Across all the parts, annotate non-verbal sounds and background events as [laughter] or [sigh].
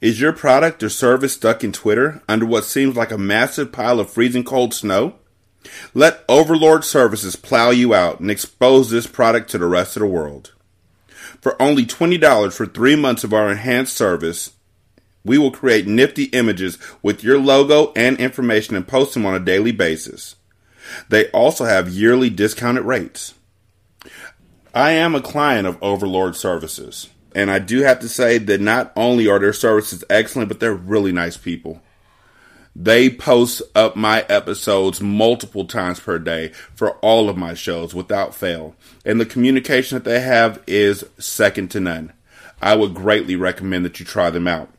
Is your product or service stuck in Twitter under what seems like a massive pile of freezing cold snow? Let Overlord Services plow you out and expose this product to the rest of the world. For only $20 for three months of our enhanced service, we will create nifty images with your logo and information and post them on a daily basis. They also have yearly discounted rates. I am a client of Overlord Services, and I do have to say that not only are their services excellent, but they're really nice people. They post up my episodes multiple times per day for all of my shows without fail, and the communication that they have is second to none. I would greatly recommend that you try them out.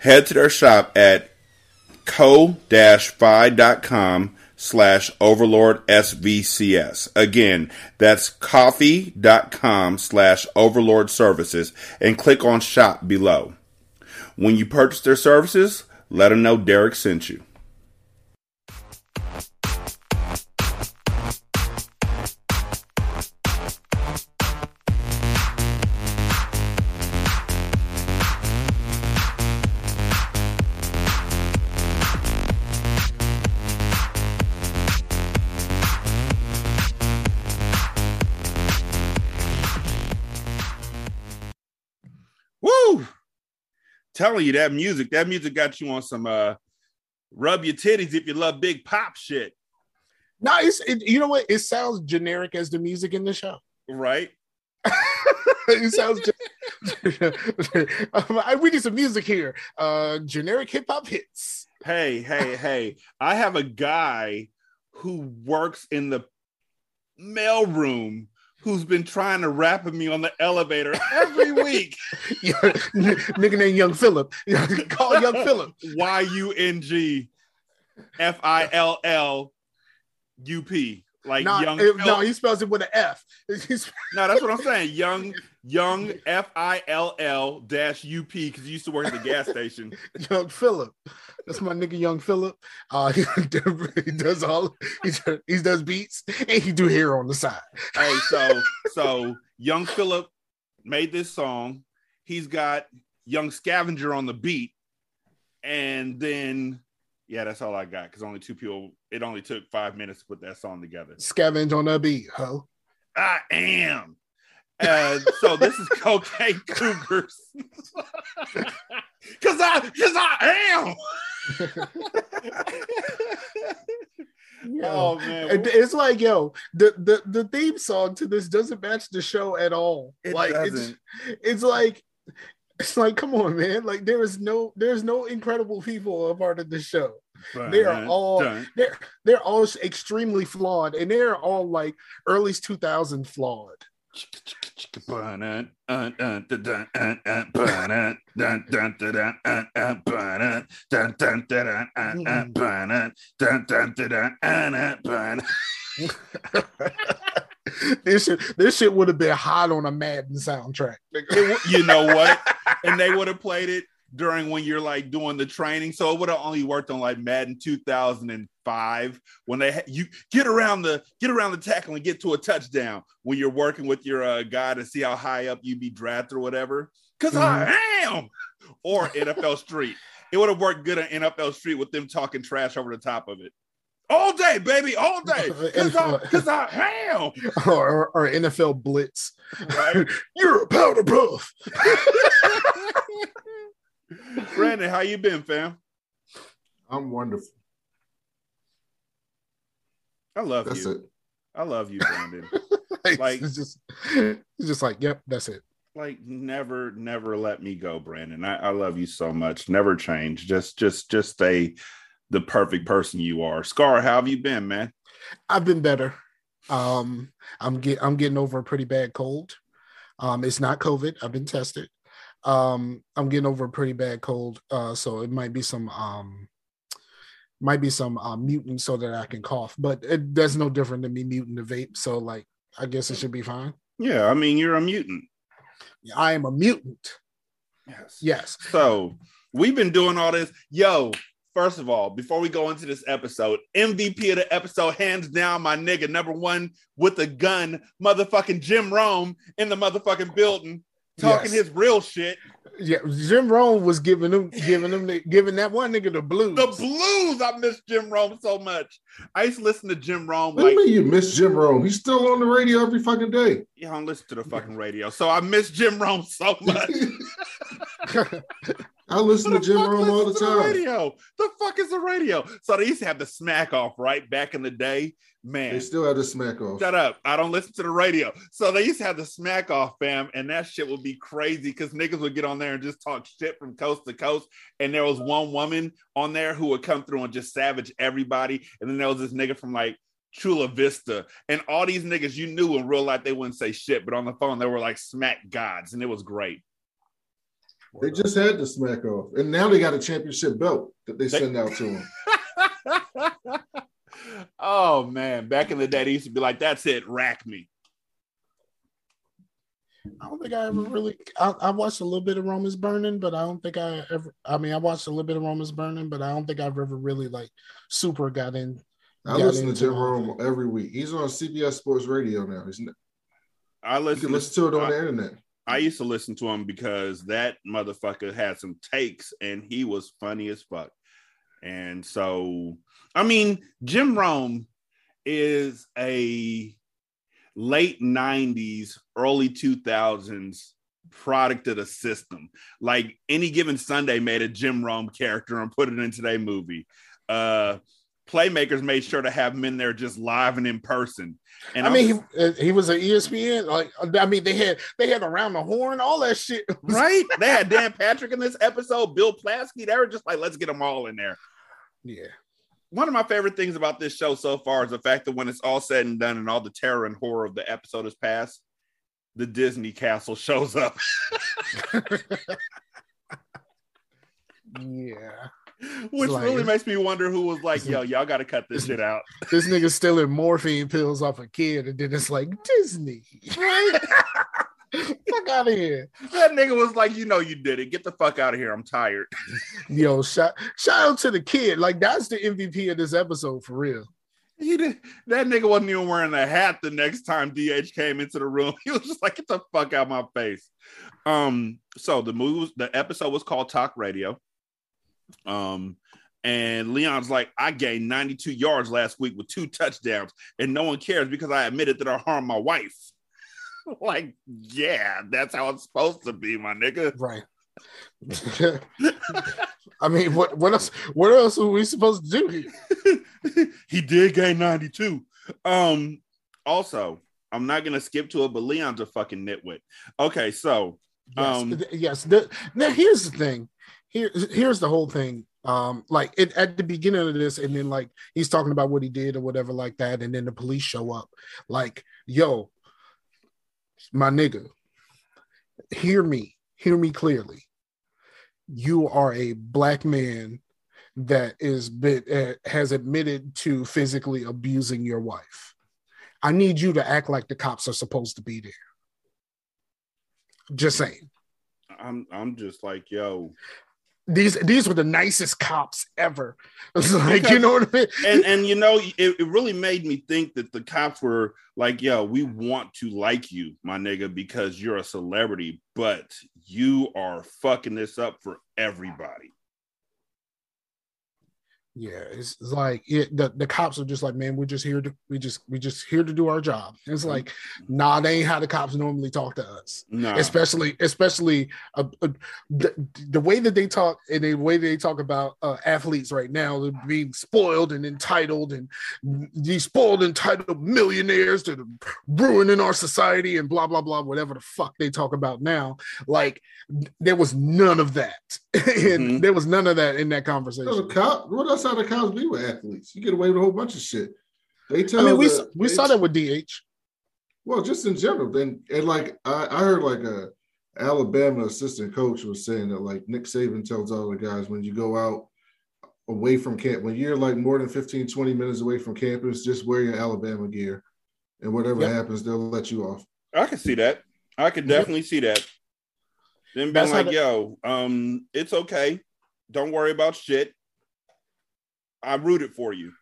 Head to their shop at ko-fi.com slash overlord svcs again that's ko-fi.com slash overlord services and click on shop below. When you purchase their services let them know derek sent you Telling you that music, that music got you on some uh rub your titties if you love big pop shit, No, it's it, you know what? It sounds generic as the music in the show. right? [laughs] it sounds. Um, [laughs] I- we need some music here. Uh, generic hip hop hits. Hey, hey, hey. I have a guy who works in the mailroom who's been trying to rap at me on the elevator [laughs] every week. [laughs] Yeah, nigga named Young Philip. [laughs] Call Young Philip. Y U N G F I L L U P. Like No, young it- no, he spells it with an F. No, that's what I'm saying. Young, young F I L L dash U P because he used to work at the gas station. [laughs] Young Philip. That's my nigga, Young Philip. Uh, [laughs] he, does all. He, does- he does beats and he do hair on the side. Hey, so [laughs] so young Philip made this song. He's got young Scavenger on the beat, and then yeah, that's all I got because only two people. It only took five minutes to put that song together. Scavenge on the beat, ho. I am. Uh, so this is cocaine [laughs] cougars. [laughs] Cause I, cause I am. oh man, It's like, yo, the, the the theme song to this doesn't match the show at all. It like doesn't. it's it's like it's like, come on, man. Like there is no there's no incredible people a part of the show. They are all Dun. they're they're all extremely flawed, and they're all like early 2000 flawed. This shit this shit would have been hot on a Madden soundtrack. It you know what? And they would have played it during when you're like doing the training, so it would have only worked on like Madden 2005 when they you get around the get around the tackle and get to a touchdown when you're working with your uh, guy to see how high up you'd be drafted or whatever. Because I am, or NFL Street. It would have worked good on NFL Street with them talking trash over the top of it. All day, baby, all day. [laughs] Because I, 'cause I am. [laughs] or, or NFL Blitz. Right? [laughs] You're a powder puff. Brandon, how you been, fam? I'm wonderful. I love That's you. it. I love you, Brandon. [laughs] Like, Like- it's just it's just like, yep, that's it. like never, never let me go, Brandon. I, I love you so much. Never change. Just, just, just stay the perfect person you are. Scar, how have you been, man? I've been better. Um, I'm get I'm getting over a pretty bad cold. Um, it's not COVID. I've been tested. Um, I'm getting over a pretty bad cold. Uh, so it might be some um might be some uh, mutant so that I can cough, but it, that's no different than me muting the vape. So like, I guess it should be fine. Yeah, I mean, you're a mutant. I am a mutant. Yes. Yes. So we've been doing all this. Yo, first of all, before we go into this episode, MVP of the episode, hands down, my nigga, number one with a gun, motherfucking Jim Rome in the motherfucking building. Talking Yes. his real shit. Yeah, Jim Rome was giving them, giving them, [laughs] giving that one nigga the blues. The blues. I miss Jim Rome so much. I used to listen to Jim Rome What do like you mean you miss Jim Rome? He's still on the radio every fucking day. yeah, I don't listen to the fucking radio. So I miss Jim Rome so [laughs] much. [laughs] I listen to Jim Rome all the time. radio? The fuck is the radio? So they used to have the smack off right back in the day. Man, They still have the smack off. Shut up. I don't listen to the radio. So they used to have the smack off, fam, and that shit would be crazy because niggas would get on there and just talk shit from coast to coast. And there was one woman on there who would come through and just savage everybody. And then there was this nigga from like Chula Vista. And all these niggas you knew in real life, they wouldn't say shit, but on the phone, they were like smack gods, and it was great. They just had the smack off, and now they got a championship belt that they They- send out to them. [laughs] oh man, back in the day, they used to be like, that's it, rack me. I don't think I ever really. I, I watched a little bit of Rome Is Burning, but I don't think I ever. I mean, I watched a little bit of Rome Is Burning, but I don't think I've ever really like super got in. I got listen to Jim Rome every week. He's on CBS Sports Radio now. He's, you I listen, can listen to it on I- the internet. I used to listen to him because that motherfucker had some takes and he was funny as fuck. And so, I mean, Jim Rome is a late 90s, early 2000s product of the system. Like any given Sunday made a Jim Rome character and put it into their movie. Uh Playmakers made sure to have him in there just live and in person. And I mean, he, uh, he was an ESPN. Like, I mean, they had they had around the horn, all that shit. [laughs] right? They had Dan Patrick in this episode, Bill Plaschke. They were just like, let's get them all in there. Yeah, One of my favorite things about this show so far is the fact that when it's all said and done and all the terror and horror of the episode is past, the Disney castle shows up, [laughs] yeah. [laughs] which Like- really makes me wonder who was like, yo, y'all got to cut this shit out. This nigga's stealing morphine pills off a kid, and then it's like Disney. Right? [laughs] fuck out of here. That nigga was like, you know, you did it. Get the fuck out of here. I'm tired. [laughs] Yo, shout, shout out to the kid. Like, that's the MVP of this episode for real. He did, that nigga wasn't even wearing a hat the next time DH came into the room. He was just like, get the fuck out of my face. Um, so the movie was, the episode was called Talk Radio. Um, and Leon's like, I gained 92 yards last week with two touchdowns, and no one cares because I admitted that I harmed my wife. [laughs] like, yeah, that's how it's supposed to be, my nigga. Right. [laughs] I mean, what what else? What else are we supposed to do here? [laughs] he did gain 92. Um, also, I'm not gonna skip to it, but Leon's a fucking nitwit. Okay, so Yes, Um, yes. The, now here's the thing. Here, here's the whole thing. Um, like it at the beginning of this, and then like he's talking about what he did or whatever like that, and then the police show up. Like, yo, my nigga, hear me, hear me clearly. You are a black man that is been, uh, has admitted to physically abusing your wife. I need you to act like the cops are supposed to be there. Just saying. I'm I'm just like, yo, these these were the nicest cops ever. It's [laughs] like Because- you know what I mean. and and you know, it, it really made me think that the cops were like, yo, we want to like you, my nigga, because you're a celebrity, but you are fucking this up for everybody. Yeah, it's, it's like it, the the cops are just like, man, we're just here to we just we just here to do our job. It's like, nah, they ain't how the cops normally talk to us. No, especially especially uh, uh, the, the way that they talk and the way they talk about uh, athletes right now being spoiled and entitled and these spoiled entitled millionaires that are ruining our society and blah blah blah whatever the fuck they talk about now like there was none of that [laughs] and Mhm. there was none of that in that conversation cop, what else how the cops be with athletes? You get away with a whole bunch of shit. They tell i mean we, the- s- we they- saw that with dh Well, just in general. Then and like I, I heard like a Alabama assistant coach was saying that like Nick Saban tells all the guys when you go out away from camp, when you're like more than 15, 20 minutes away from campus, just wear your Alabama gear. And whatever Yep. happens, they'll let you off. I can see that. I can definitely see that. Then being That's how like, the- yo, um, it's okay. Don't worry about shit. I rooted for you.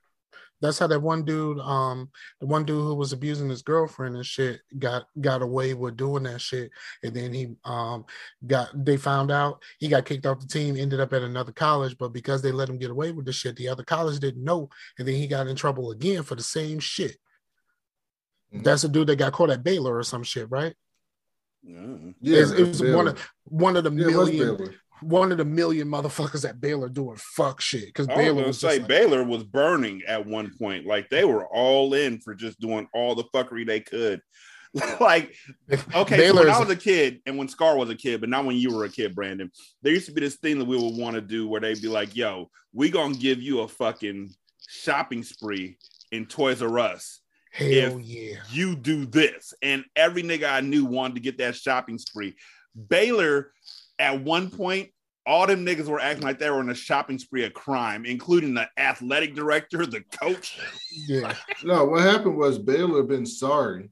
That's how that one dude, um, the one dude who was abusing his girlfriend and shit, got got away with doing that shit. And then he um got they found out he got kicked off the team, ended up at another college, but because they let him get away with the shit, the other college didn't know, and then he got in trouble again for the same shit. Mm-hmm. That's a dude that got caught at Baylor or some shit, right? Yeah, yeah it was one of one of the yeah, million one of the million motherfuckers at Baylor doing fuck shit because Baylor was say like, Baylor was burning at one point. Like they were all in for just doing all the fuckery they could. [laughs] like okay, so when I was a kid and when Scar was a kid, but not when you were a kid, Brandon. There used to be this thing that we would want to do where they'd be like, "Yo, we gonna give you a fucking shopping spree in Toys R Us." Hell if yeah. you do this. And every nigga I knew wanted to get that shopping spree. Baylor at one point, all them niggas were acting like they were in a shopping spree of crime, including the athletic director, the coach. Yeah. [laughs] no, what happened was Baylor been sorry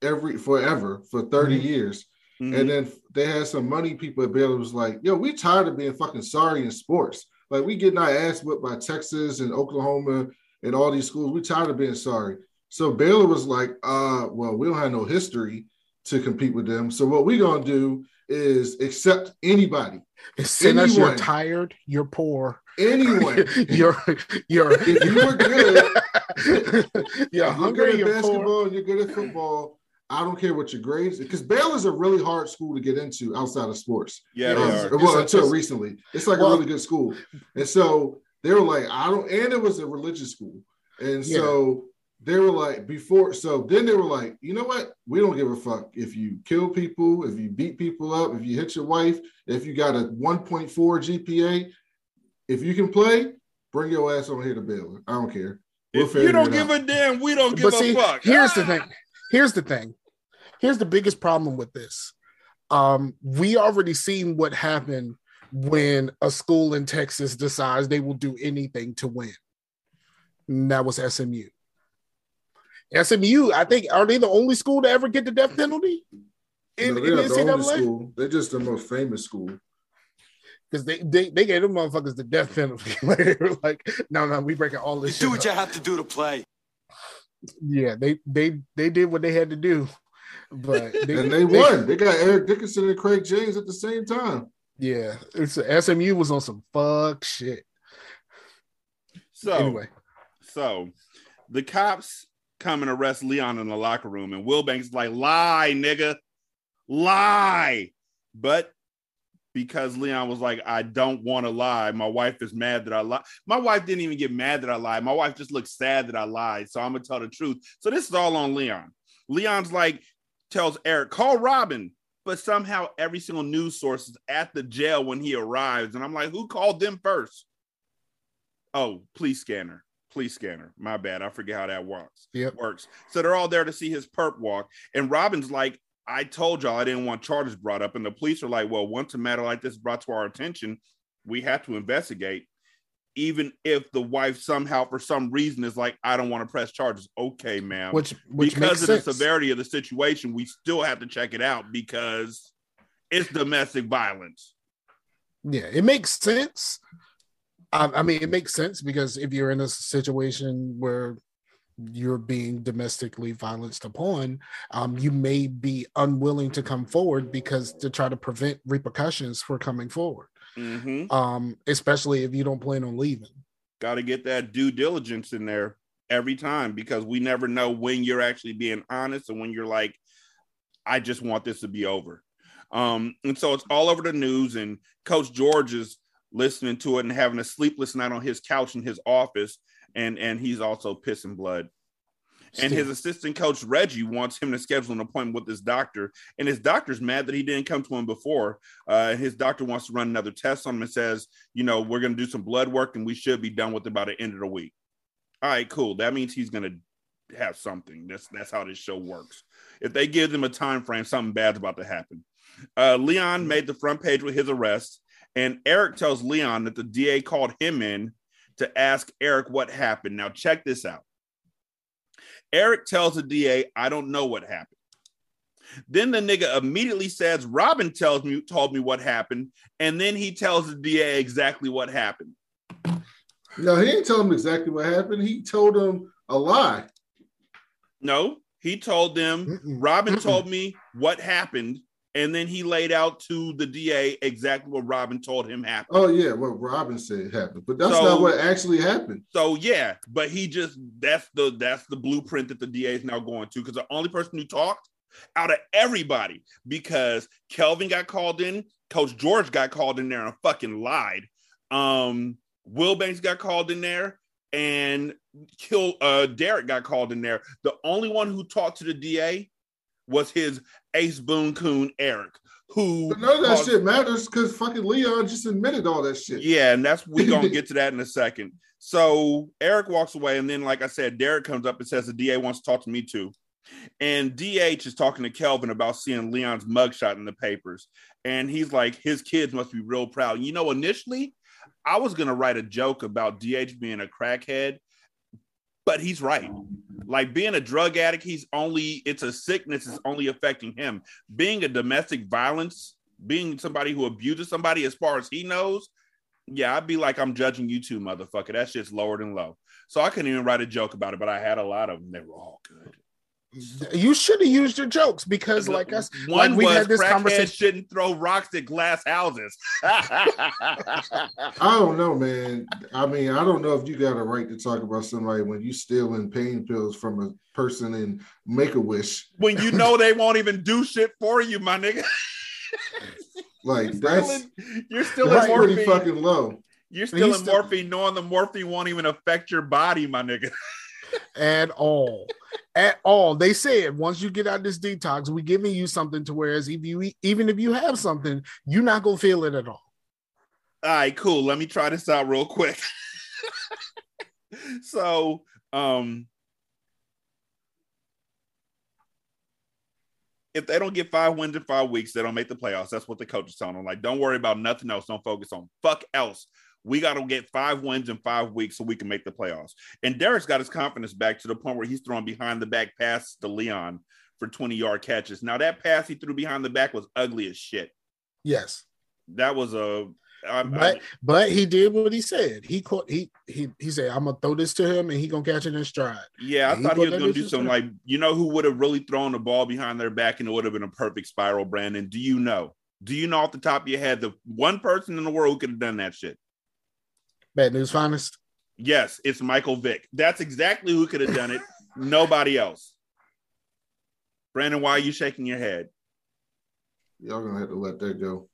every forever for 30 mm-hmm. years. Mm-hmm. And then they had some money people at Baylor was like, yo, we tired of being fucking sorry in sports. Like we getting our ass whipped by Texas and Oklahoma and all these schools. We tired of being sorry. So Baylor was like, uh, well, we don't have no history to compete with them. So what we gonna do is accept anybody. Send us you're tired, you're poor. Anyone. [laughs] you're you're if you were good, [laughs] you're hungry, you're good at basketball poor. and you're good at football. I don't care what your grades, because Baylor's a really hard school to get into outside of sports. Yeah, um, well, until recently, it's like well, a really good school, and so they were like, I don't, and it was a religious school, and so they were like before so then they were like you know what? We don't give a fuck if you kill people if you beat people up if you hit your wife if you got a 1.4 gpa if you can play bring your ass over here to baylor i don't care. We'll if you don't give out. a damn we don't give but see, a fuck. here's ah! the thing. Here's the thing. Here's the biggest problem with this. Um we already seen what happened when a school in texas decides they will do anything to win. And that was smu SMU, I think, are they the only school to ever get the death penalty? In, no, they're in the only school. They're just the most famous school. Because they, they they gave them motherfuckers the death penalty. they [laughs] were like, no, no, we breaking all this. Do what you have to do to play. Yeah, they they they did what they had to do, but [laughs] they, and they, they won. They got Eric Dickerson and Craig James at the same time. Yeah, it's SMU was on some fuck shit. So anyway, so the cops come and arrest Leon in the locker room. And Wilbanks is like, lie, nigga, lie. But because Leon was like, I don't want to lie. My wife is mad that I lie. My wife didn't even get mad that I lied. My wife just looked sad that I lied. So I'm gonna tell the truth. So this is all on Leon. Leon's like, tells Eric, call Robin. But somehow every single news source is at the jail when he arrives. And I'm like, who called them first? Oh, police scanner police scanner. My bad. I forget how that works. Yep. Works. So they're all there to see his perp walk. And Robin's like, I told y'all I didn't want charges brought up. And the police are like, well, once a matter like this brought to our attention, we have to investigate. Even if the wife somehow, for some reason, is like, I don't want to press charges. Okay, ma'am. Which, which because of sense. the severity of the situation, we still have to check it out because it's domestic violence. Yeah, it makes sense. I, I mean, it makes sense because if you're in a situation where you're being domestically violenced upon, um, you may be unwilling to come forward because to try to prevent repercussions for coming forward. Mm-hmm. Um, especially if you don't plan on leaving. Got to get that due diligence in there every time because we never know when you're actually being honest and when you're like, I just want this to be over. Um, and so it's all over the news, and Coach George is listening to it and having a sleepless night on his couch in his office, and and he's also pissing blood. And his assistant coach Reggie wants him to schedule an appointment with his doctor, and his doctor's mad that he didn't come to him before. Uh, his doctor wants to run another test on him and says, you know, we're going to do some blood work, and we should be done with it by the end of the week. All right, cool. That means he's going to have something. That's that's how this show works. If they give them a time frame, something bad's about to happen. Uh, Leon made the front page with his arrest. And Eric tells Leon that the DA called him in to ask Eric what happened. Now, check this out. Eric tells the DA, I don't know what happened. Then the nigga immediately says, Robin tells me told me what happened, and then he tells the DA exactly what happened. No, he didn't tell him exactly what happened. He told him a lie. No, he told them. Mm-mm. Robin Mm-mm. told me what happened, and then he laid out to the DA exactly what Robin told him happened. Oh yeah, what Robin said happened, but that's So- not what actually happened. So yeah, but he just that's the that's the blueprint that the DA is now going to because the only person who talked out of everybody because Kelvin got called in, Coach George got called in there and fucking lied. Um, Will Banks got called in there, and Kill uh Derek got called in there. The only one who talked to the DA was his ace boon coon Eric, who But none of that called- shit matters because fucking Leon just admitted all that shit. yeah, and that's we [laughs] gonna get to that in a second. So Eric walks away, and then, like I said, Derek comes up and says the DA wants to talk to me too. And DH is talking to Kelvin about seeing Leon's mugshot in the papers. And he's like, his kids must be real proud. You know, initially, I was gonna write a joke about DH being a crackhead, but he's right. Like being a drug addict, he's only it's a sickness, it's only affecting him. Being a domestic violence, being somebody who abuses somebody as far as he knows, yeah, I'd be like, I'm judging you too, motherfucker. That shit's lower than low. So I couldn't even write a joke about it, but I had a lot of them. They were all good. You should have used your jokes because, like us, one like we was had this crackheads conversation. shouldn't throw rocks at glass houses. [laughs] I don't know, man. I mean, I don't know if you got a right to talk about somebody when you stealing pain pills from a person in Make a Wish. when you know they won't even do shit for you, my nigga. [laughs] Like You're that's still in, you're still that's in pretty morphine. fucking low. You're still He's in morphine, knowing the morphine won't even affect your body, my nigga. at all at all they said once you get out this detox we're giving you something to whereas if you even if you have something you're not gonna feel it at all All right, cool. Let me try this out real quick. [laughs] so, um, if they don't get five wins in five weeks, they don't make the playoffs. That's what the coach is telling them. Like, don't worry about nothing else. Don't focus on fuck else. We got to get five wins in five weeks so we can make the playoffs. And Derek's got his confidence back to the point where he's throwing behind the back passes to Leon for 20 yard catches. Now, that pass he threw behind the back was ugly as shit. yes That was a. I, I- but but he did what he said he caught he he he said i'm gonna throw this to him and he gonna catch it in stride Yeah, I He thought he put was going to do bitch some like you know who would have really thrown the ball behind their back and it would have been a perfect spiral. Brandon, do you know? Do you know off the top of your head the one person in the world who could have done that shit? Bad news finest Yes, it's Michael Vick. That's exactly who could have done it. [laughs] Nobody else. Brandon, why are you shaking your head? Y'all gonna have to let that go.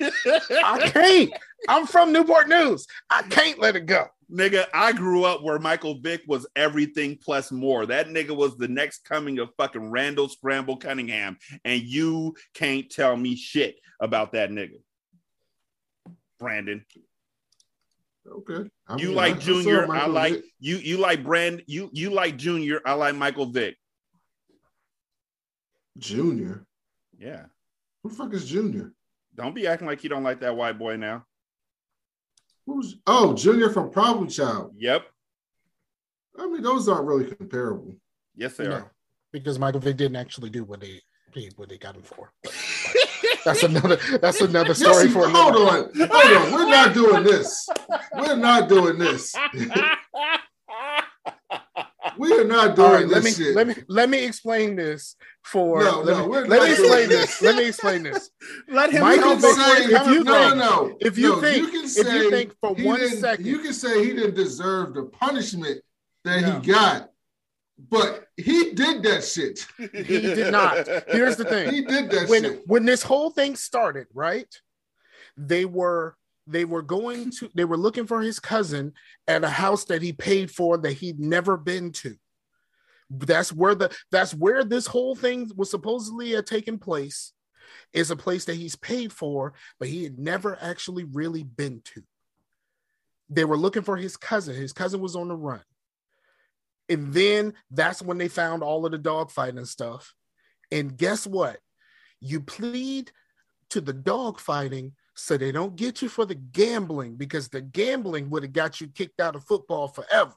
[laughs] i can't i'm from newport news i can't let it go Nigga, I grew up where Michael Vick was everything plus more. That nigga was the next coming of fucking Randall Scramble Cunningham, and you can't tell me shit about that nigga. Brandon, Okay. I you mean, like I- I Junior, I Michael like Vick. you. You like Brand. You you like Junior. I like Michael Vick. Junior. Yeah, Who the fuck is Junior? don't be acting like you don't like that white boy now. Who's oh Junior from Problem Child? Yep, I mean, those aren't really comparable. yes they No, are. because michael vick didn't actually do what they what they got him for [laughs] that's another that's another story Yes, for hold another on, hold on. We're not doing this. We're not doing this. We are not doing right, this let me shit. let me let me explain this for No, let no, me, we're let me explain this. this. Let me explain this. [laughs] Let him Michael you can Vick- say, if you no, think- no, no. if you no, think- can if you think for one second- you can say he didn't deserve the punishment that No. he got, but he did that shit. He did not. Here's the thing. He did that when shit. when this whole thing started, right? They were they were going to they were looking for his cousin at a house that he paid for that he'd never been to. That's where the that's where this whole thing was supposedly uh, taking place. Is a place that he's paid for, but he had never actually really been to. They were looking for his cousin. His cousin was on the run. And then that's when they found all of the dogfighting stuff. And guess what? You plead to the dogfighting so they don't get you for the gambling because the gambling would have got you kicked out of football forever.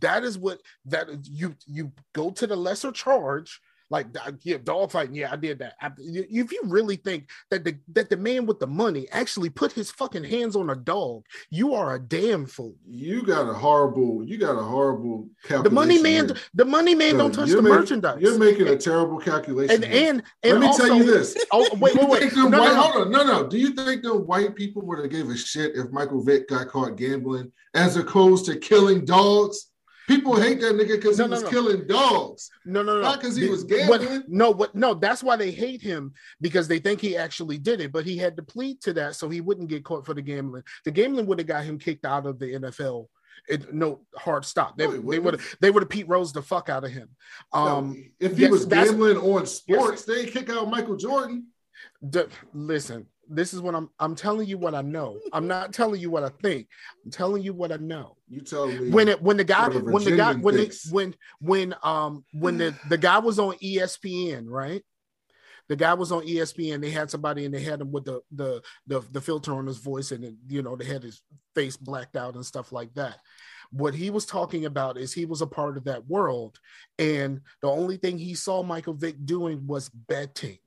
That is what that you you go to the lesser charge Like yeah, dog fighting. Yeah, I did that. I, if you really think that the that the man with the money actually put his fucking hands on a dog, you are a damn fool. You got a horrible. You got a horrible. The money man. Here. The money man so don't touch the making, merchandise. You're making a terrible calculation. And and, and let me also, tell you this. [laughs] Oh wait, wait, wait. No, white, no, hold on. No, no. Do you think the white people would have gave a shit if Michael Vick got caught gambling as opposed to killing dogs? People hate that nigga because no, he was no. killing dogs. No, no, no. Not because he was gambling. What, no, what no, that's why they hate him because they think he actually did it, but he had to plead to that so he wouldn't get caught for the gambling. The gambling would have got him kicked out of the NFL. It, no hard stop. They, they would they would have Pete Rose the fuck out of him. Um, if he yes, was gambling on sports, yes. they kick out Michael Jordan. The, listen, this is what I'm I'm telling you what I know. I'm not telling you what I think. I'm telling you what I know. You tell me when it when the guy when the guy when it, when when um when the the guy was on ESPN, right? The guy was on ESPN. They had somebody and they had him with the the the, the filter on his voice and you know they had his face blacked out and stuff like that. What he was talking about is he was a part of that world, and the only thing he saw Michael Vick doing was betting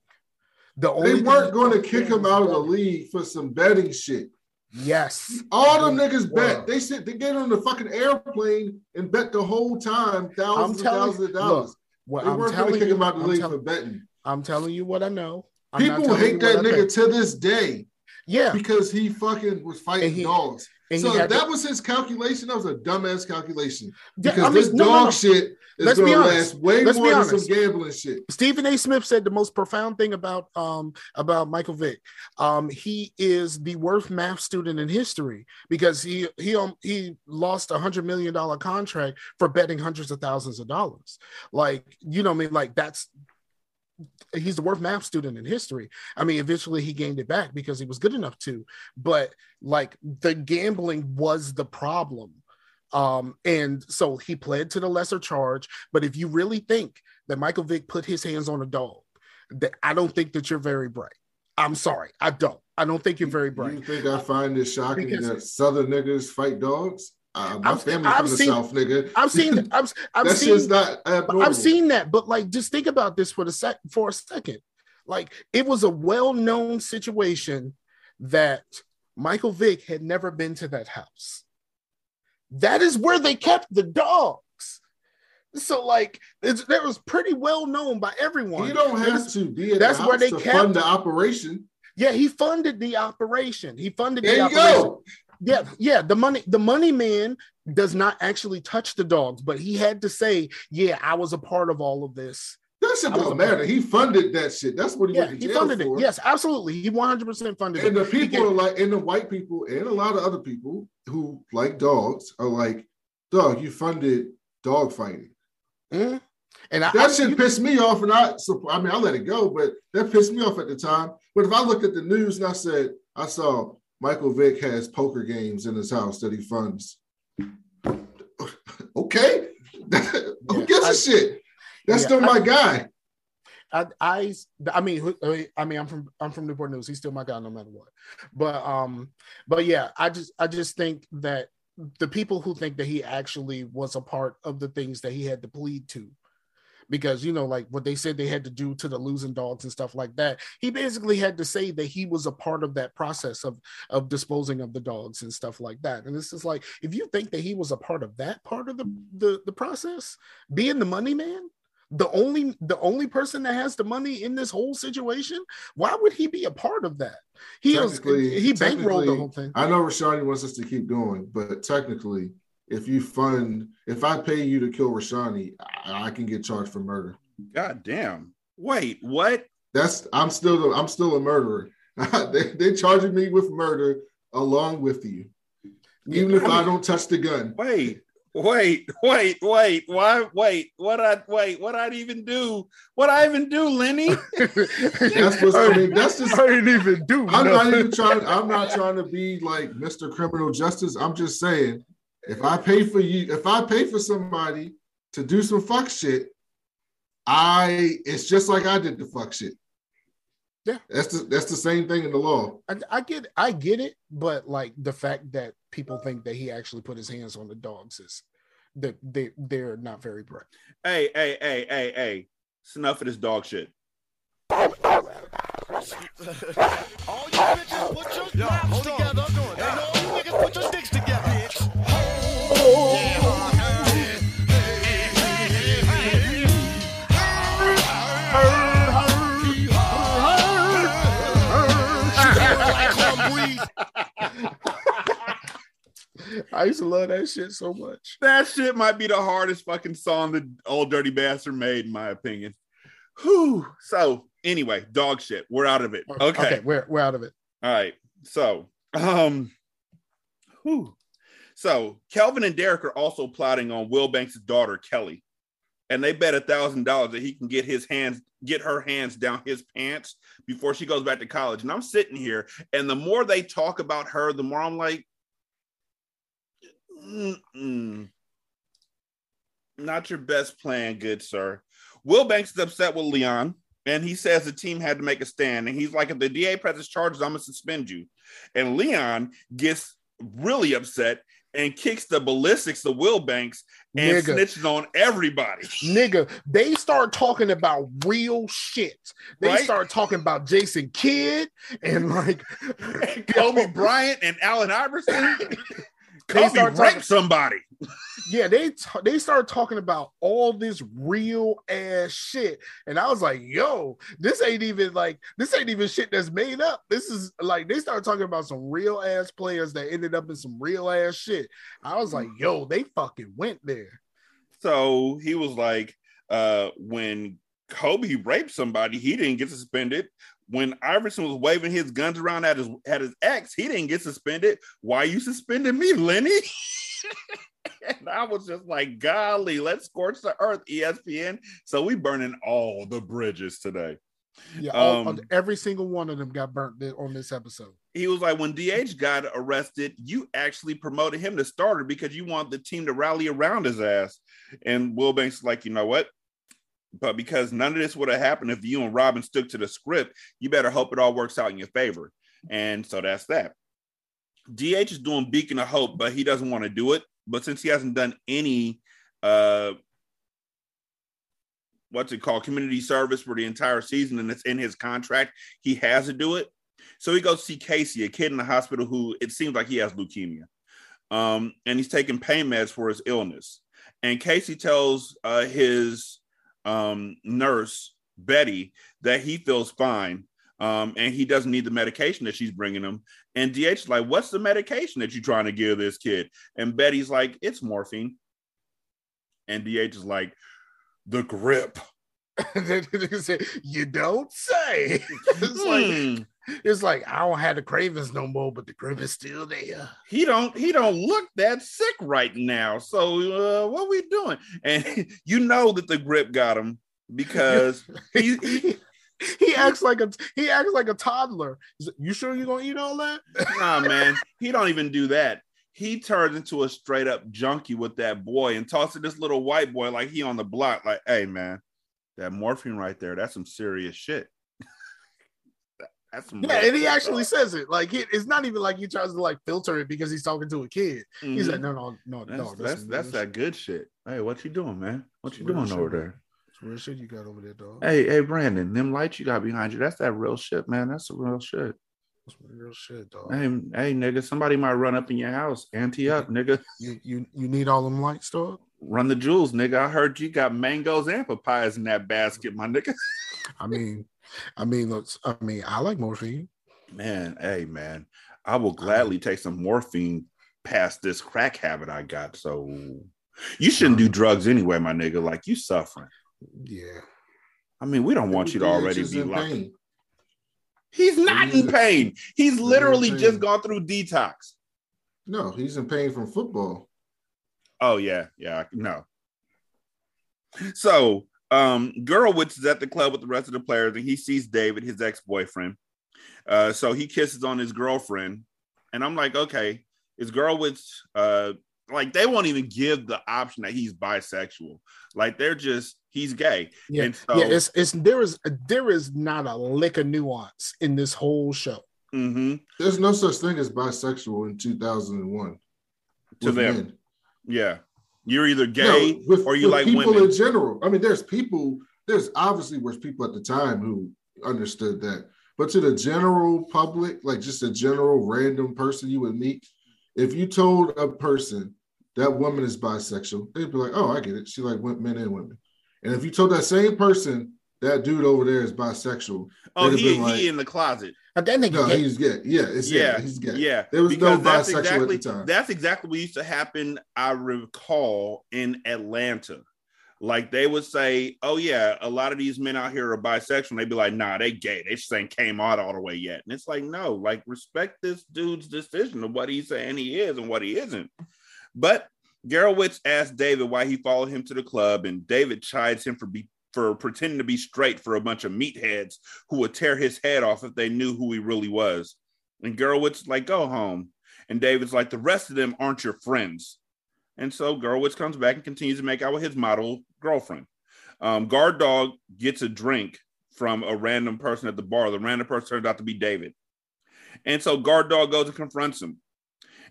the they weren't going to kick him out of the league for some betting shit. Yes. All them niggas bet. They sit they get on the fucking airplane and bet the whole time thousands and thousands of dollars. Look, they I'm weren't going to kick him out of the league tell, for betting. I'm telling you what I know. I'm People hate that nigga to this day. Yeah. Because he fucking was fighting he, dogs. so that to, was his calculation. That was a dumbass calculation. Because I mean, this no, dog no, no. shit is Let's be honest. way Let's more than some gambling shit. Stephen A. Smith said the most profound thing about um about Michael Vick. Um, he is the worst math student in history because he he um, he lost a hundred million dollar contract for betting hundreds of thousands of dollars. Like you know, I mean, like that's he's the worst math student in history. I mean, eventually he gained it back because he was good enough to, but like the gambling was the problem. Um, and so he pled to the lesser charge. But if you really think that Michael Vick put his hands on a dog, that I don't think that you're very bright. I'm sorry, I don't. I don't think you're very bright. You think I find it shocking because that Southern niggas fight dogs? Uh, my I've, family I've from the seen, South, nigga. I've seen. [laughs] I've, I've That's seen. Just not abnormal. I've seen that, but like, just think about this for the sec for a second. Like, it was a well-known situation that Michael Vick had never been to that house. That is where they kept the dogs. So like that was pretty well known by everyone. You don't have to be at that's the where they to kept, fund the operation. Yeah, he funded the operation. He funded there the operation. Go. Yeah, yeah. The money, the money man does not actually touch the dogs, but he had to say, "Yeah, I was a part of all of this." That shit don't matter. He funded that shit. That's what he yeah, he funded for. it. Yes, absolutely. He 100 percent funded and it. And the people are like, and the white people, and a lot of other people who like dogs are like, "Dog, you funded dog fighting." Mm-hmm. And that I, shit you, pissed me off, and I, so, I mean, I let it go, but that pissed me off at the time. But if I looked at the news and I said, I saw Michael Vick has poker games in his house that he funds. [laughs] okay, [laughs] who gives I, a shit? That's yeah, still my I, guy. I, I, I mean, I mean, I'm from, I'm from Newport News. He's still my guy, no matter what. But, um, but yeah, I just, I just think that the people who think that he actually was a part of the things that he had to plead to, because you know, like what they said they had to do to the losing dogs and stuff like that. He basically had to say that he was a part of that process of of disposing of the dogs and stuff like that. And it's just like if you think that he was a part of that part of the the, the process, being the money man, the only the only person that has the money in this whole situation why would he be a part of that? He was he bankrolled the whole thing. I know rashani wants us to keep going but technically if you fund if i pay you to kill rashani i, I can get charged for murder. God damn. Wait what? That's i'm still i'm still a murderer. [laughs] They, they charging me with murder along with you. Even if I don't touch the gun. Wait, wait, wait, wait, why, wait, what I, wait, what I'd even do, what I even do, Lenny? [laughs] that's what I mean. That's just I didn't even do. I'm nothing. not even trying. I'm not trying to be like Mr. Criminal Justice. I'm just saying, if I pay for you, if I pay for somebody to do some fuck shit, I it's just like I did the fuck shit. Yeah, that's the that's the same thing in the law. I, I get I get it, but like the fact that people think that he actually put his hands on the dogs is that they they're not very bright. Hey, hey, hey, hey, hey. Snuff this dog shit. All you bitches put your Yo, hold on. together. Keep doing And all you niggas put your dicks together. I used to love that shit so much. That shit might be the hardest fucking song that old dirty bastard made, in my opinion. Whew. So anyway, dog shit. We're out of it. Okay. Okay, we're we're out of it. All right. So, um, whew. so Kelvin and Derek are also plotting on Will Banks' daughter Kelly, and they bet a thousand dollars that he can get his hands, get her hands down his pants before she goes back to college. And I'm sitting here, and the more they talk about her, the more I'm like, Mm-mm. not your best plan, good sir. Will Banks is upset with Leon, and he says the team had to make a stand. And he's like, if the DA presses charges, I'm gonna suspend you. And Leon gets really upset and kicks the ballistics to Will Banks and Nigga. snitches on everybody. Nigga, they start talking about real shit. They Right? start talking about Jason Kidd and like [laughs] Kobe Bryant and Allen Iverson. [laughs] They Kobe start raped talking- somebody. yeah, they t- they started talking about all this real ass shit, and I was like, "Yo, this ain't even like this ain't even shit that's made up. This is like they started talking about some real ass players that ended up in some real ass shit." I was like, "Yo, they fucking went there." So he was like, uh, when Kobe raped somebody, he didn't get suspended. When Iverson was waving his guns around at his at his ex, he didn't get suspended. Why are you suspending me, Lenny? [laughs] and I was just like, golly, let's scorch the earth, ESPN. So we burning all the bridges today. Yeah, all, Um, every single one of them got burnt on this episode. He was like, when DH got arrested, you actually promoted him to starter because you want the team to rally around his ass. And Will Banks like, you know what? But because none of this would have happened if you and Robin stuck to the script, you better hope it all works out in your favor. And so that's that. DH is doing Beacon of Hope, but he doesn't want to do it. But since he hasn't done any uh what's it called community service for the entire season and it's in his contract, he has to do it. So he goes see Casey, a kid in the hospital who it seems like he has leukemia. Um, and he's taking pain meds for his illness. And Casey tells uh, his um, nurse, Betty, that he feels fine um, and he doesn't need the medication that she's bringing him. And DH is like, What's the medication that you're trying to give this kid? And Betty's like, It's morphine. And DH is like, The grip. [laughs] [laughs] You don't say. [laughs] it's like Hmm. It's like I don't have the cravings no more, but the grip is still there. he don't he don't look that sick right now. So uh, what we doing? And [laughs] you know that the grip got him because [laughs] he, he he, he acts like a he acts like a toddler. You sure you're gonna eat all that? nah man, he don't even do that. He turns into a straight up junkie with that boy and talks to this little white boy like he on the block, like, hey man, that morphine right there, that's some serious shit. That's some Yeah, and he actually dog. says it. Like he, it's not even like he tries to like filter it because he's talking to a kid. He's Mhm. like, no, no, no, that's, no. that's, that's that good shit. Hey, what you doing, man? What That's you doing shit, over man. there? real shit you got over there, dog. Hey, hey, Brandon, them lights you got behind you, that's that real shit, man. That's the real shit. That's real shit, dog. Hey, hey, nigga, somebody might run up in your house, ante up, nigga. [laughs] You you you need all them lights, dog. Run the jewels, nigga. I heard you got mangoes and papayas in that basket, my nigga. I mean, I mean, look, I mean, I like morphine. Man, hey, man, I will gladly take some morphine past this crack habit I got. So you shouldn't do drugs anyway, my nigga. Like you suffering. Yeah. I mean, we don't want you to already be locked. pain. He's not in pain. He's literally pain. just gone through detox. No, he's in pain from football. Oh yeah, yeah, no. So um Guerwitz is at the club with the rest of the players, and he sees David, his ex-boyfriend. Uh, so he kisses on his girlfriend, and I'm like, okay, is Guerwitz uh like they won't even give the option that he's bisexual. Like they're just he's gay. Yeah, And so- yeah, it's it's there is there is not a lick of nuance in this whole show. Mhm. There's no such thing as bisexual in 2001. To them. men. Yeah. You're either gay No, with, or you like people women. in general. I mean, there's people there's obviously was people at the time who understood that, but to the general public, like just a general random person you would meet, if you told a person that woman is bisexual, they'd be like, "Oh, I get it. She like went men and women." And if you told that same person that dude over there is bisexual, Oh, they'd he, like, he in the closet. But that nigga, no, gay. he's gay. Yeah, it's yeah, Yeah, he's gay. Yeah, There was no because that's bisexual exactly, at the time. That's exactly what used to happen. I recall in Atlanta. Like they would say, "Oh yeah, a lot of these men out here are bisexual." And they'd be like, "Nah, they gay. They just ain't came out all the way yet." And it's like, no, like respect this dude's decision of what he's saying he is and what he isn't. But Guerwitz asked David why he followed him to the club, and David chides him for be for pretending to be straight for a bunch of meatheads who would tear his head off if they knew who he really was. And Guerwitz like, go home. And David's like, the rest of them aren't your friends. And so Guerwitz comes back and continues to make out with his model girlfriend. Um, Guard Dog gets a drink from a random person at the bar. The random person turns out to be David. And so Guard Dog goes and confronts him.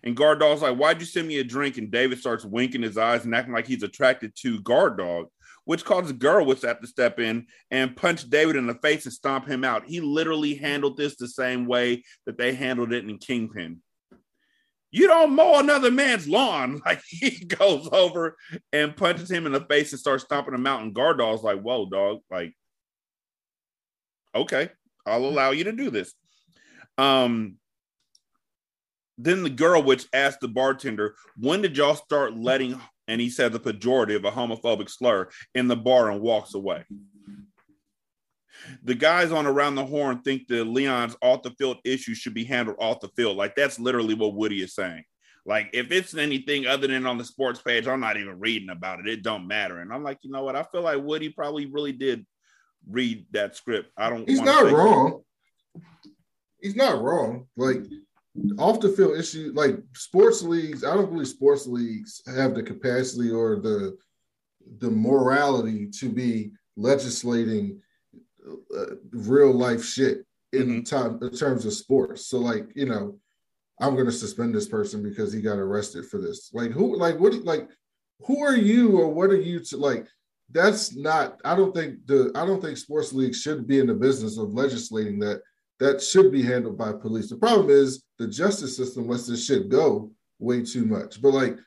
And Guard Dog's like, Why'd you send me a drink? And David starts winking his eyes and acting like he's attracted to Guard Dog, which causes Guerwitz to have to step in and punch David in the face and stomp him out. He literally handled this the same way that they handled it in Kingpin. You don't mow another man's lawn. [laughs] Like he goes over and punches him in the face and starts stomping him out. And Guard Dog's like, Whoa, dog. Like, okay, I'll allow you to do this. Um, then the Guerwitz asked the bartender, when did y'all start letting, and he said the pejorative, a homophobic slur, in the bar and walks away. The guys on Around the Horn think that Leon's off the field issue should be handled off the field. Like that's literally what Woody is saying. Like if it's anything other than on the sports page, I'm not even reading about it. It don't matter. And I'm like, you know what? I feel like Woody probably really did read that script. I don't. He's not wrong. He's not wrong. Like off the field issue, like sports leagues. I don't believe sports leagues have the capacity or the the morality to be legislating uh, real life shit in time in terms of sports. So like you know, I'm going to suspend this person because he got arrested for this. Like who? Like what? Like who are you or what are you to like? That's not. I don't think the. I don't think sports leagues should be in the business of legislating that. That should be handled by police. The problem is the justice system lets this shit go way too much. But like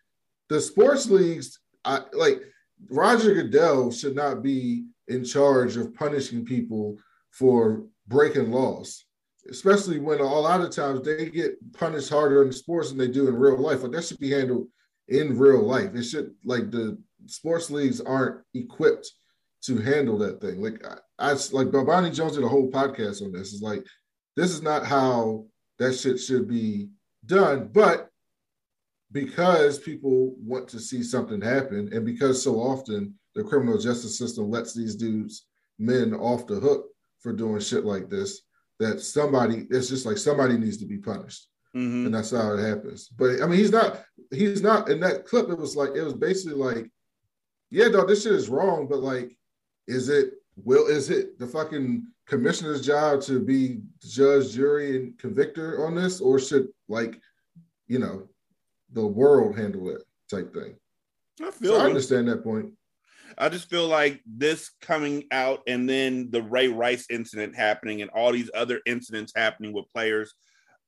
the sports leagues, I like Roger Goodell should not be in charge of punishing people for breaking laws, especially when a lot of times they get punished harder in sports than they do in real life. Like that should be handled in real life. It should like the sports leagues aren't equipped to handle that thing. Like I, I like Bomani Jones did a whole podcast on this. It's like this is not how that shit should be done, but because people want to see something happen, and because so often the criminal justice system lets these dudes men off the hook for doing shit like this, that somebody it's just like somebody needs to be punished Mhm. and that's how it happens. But I mean, he's not. He's not in that clip. It was like it was basically like, yeah, dog, this shit is wrong. But like, is it will? Is it the fucking commissioner's job to be judge, jury, and convictor on this, or should like, you know, the world handle it type thing? I feel So I understand that point. I just feel like this coming out and then the Ray Rice incident happening and all these other incidents happening with players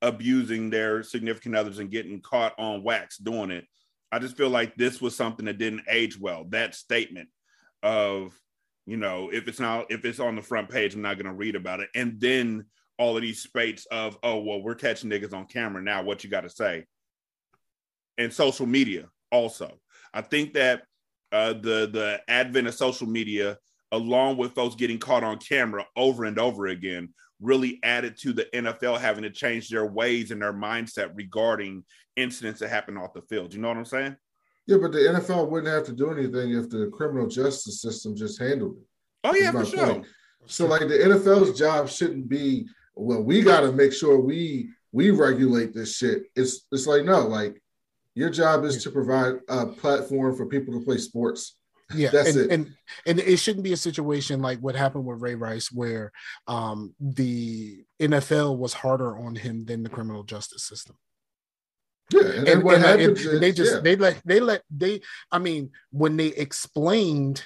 abusing their significant others and getting caught on wax doing it. I just feel like this was something that didn't age well. That statement of, you know, if it's not if it's on the front page, I'm not gonna read about it. And then all of these spates of, oh well, we're catching niggas on camera now. What you got to say? And social media also. I think that uh, the the advent of social media, along with folks getting caught on camera over and over again, really added to the NFL having to change their ways and their mindset regarding incidents that happen off the field. You know what I'm saying? Yeah, but the NFL wouldn't have to do anything if the criminal justice system just handled it. Oh yeah, for sure. point. So like the NFL's job shouldn't be well, we got to make sure we we regulate this shit. It's it's like no, like your job is to provide a platform for people to play sports. Yeah, That's and, it. and and it shouldn't be a situation like what happened with Ray Rice, where um, the NFL was harder on him than the criminal justice system. Yeah, and, And, what and, uh, and is, they just yeah. they let they let they. I mean, when they explained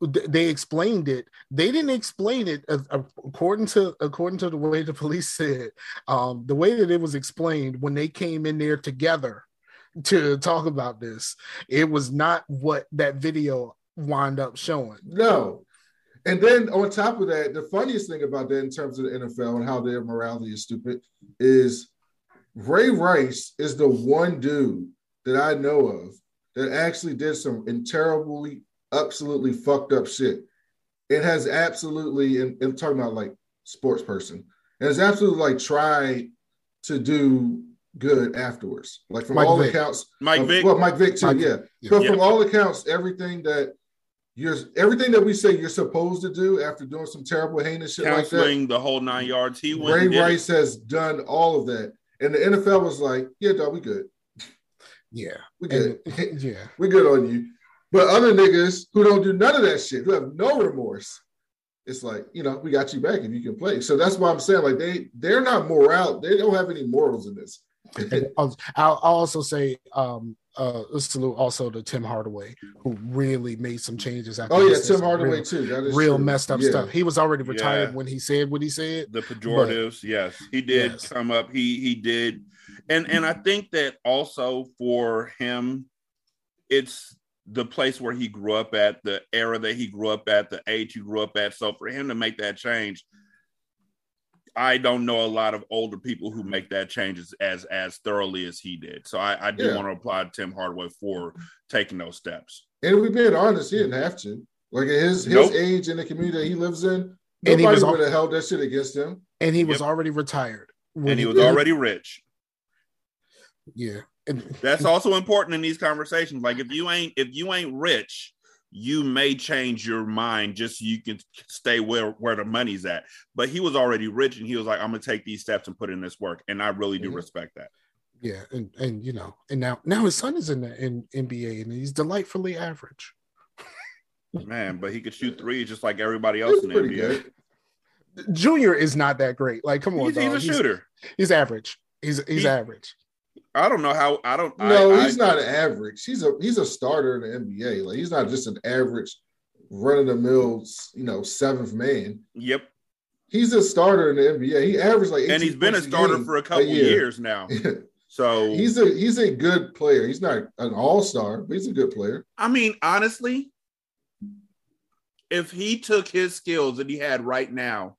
they explained it. They didn't explain it uh, according to according to the way the police said. Um, the way that it was explained when they came in there together to talk about this, it was not what that video wound up showing. No. And then on top of that, the funniest thing about that in terms of the NFL and how their morality is stupid is Ray Rice is the one dude that I know of that actually did some in terribly, absolutely fucked up shit. It has absolutely, and I'm talking about like sports person, it has absolutely like tried to do good afterwards. Like from Mike all Vick. accounts, Mike of- Vick. Well, Mike Vick too, Mike- yeah. yeah. But Yeah. from all accounts, everything that you're everything that we say you're supposed to do after doing some terrible heinous shit like that, the whole nine yards. He went Ray and did it. Rice has done all of that. And the NFL was like, yeah, dog, we good. Yeah, We good. And- [laughs] yeah. we good on you. But other niggas who don't do none of that shit, who have no remorse, it's like, you know, we got you back if you can play. So that's why I'm saying, like, they they're not moral, they don't have any morals in this. I'll, I'll also say um uh a salute also to Tim Hardaway who really made some changes after oh he yeah, Tim Hardaway real, too. That is real true. messed up Yeah. stuff. He was already retired Yeah. when he said what he said. the pejoratives yes he did Yes. come up he he did and and i think that also for him it's the place where he grew up at the era that he grew up at the age he grew up at so for him to make that change i don't know a lot of older people who make that change as as, as thoroughly as he did so i, I do Yeah. want to applaud tim hardaway for taking those steps And if we're being honest, he didn't have to. Like at his his Nope. age in the community that he lives in, And he nobody was al- would have held that shit against him. And he was Yep. already retired. when and he was already rich yeah. That's also important in these conversations. Like if you ain't if you ain't rich, you may change your mind just so you can stay where where the money's at. But he was already rich and he was like, I'm gonna take these steps and put in this work. And I really do Mhm. respect that. yeah, and and you know, and now now his son is in the in NBA and he's delightfully average. Man, but he could shoot three just like everybody else in the NBA. good. Junior is not that great. Like, come on, He's, he's a shooter. He's, average. He's he's He- average. I don't know how I don't No, I, he's not average. He's a he's a starter in the NBA. Like he's not just an average run of the mill, you know, seventh man. Yep. He's a starter in the NBA. He averaged like And he's been a starter for a couple year. years now. [laughs] So he's a he's a good player. He's not an all star, but he's a good player. I mean, honestly, if he took his skills that he had right now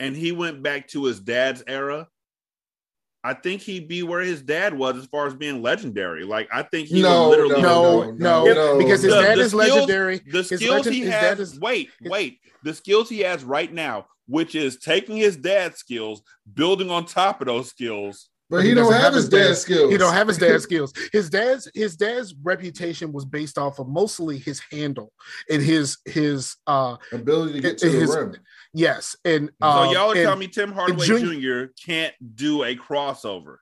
and he went back to his dad's era, I think he'd be where his dad was as far as being legendary. Like, I think he No, would literally No, no, no, no, no. because his The- dad the is skills- legendary. the skills legend- he has. is- wait, wait. The skills he has right now, which is taking his dad's skills, building on top of those skills. But he, don't have his dad's skills. He don't have his dad's skills. His dad's his dad's reputation was based off of mostly his handle and his his uh ability to get to His- the rim. yes and So um, y'all are and- telling me Tim Hardaway Jun- Jr. can't do a crossover.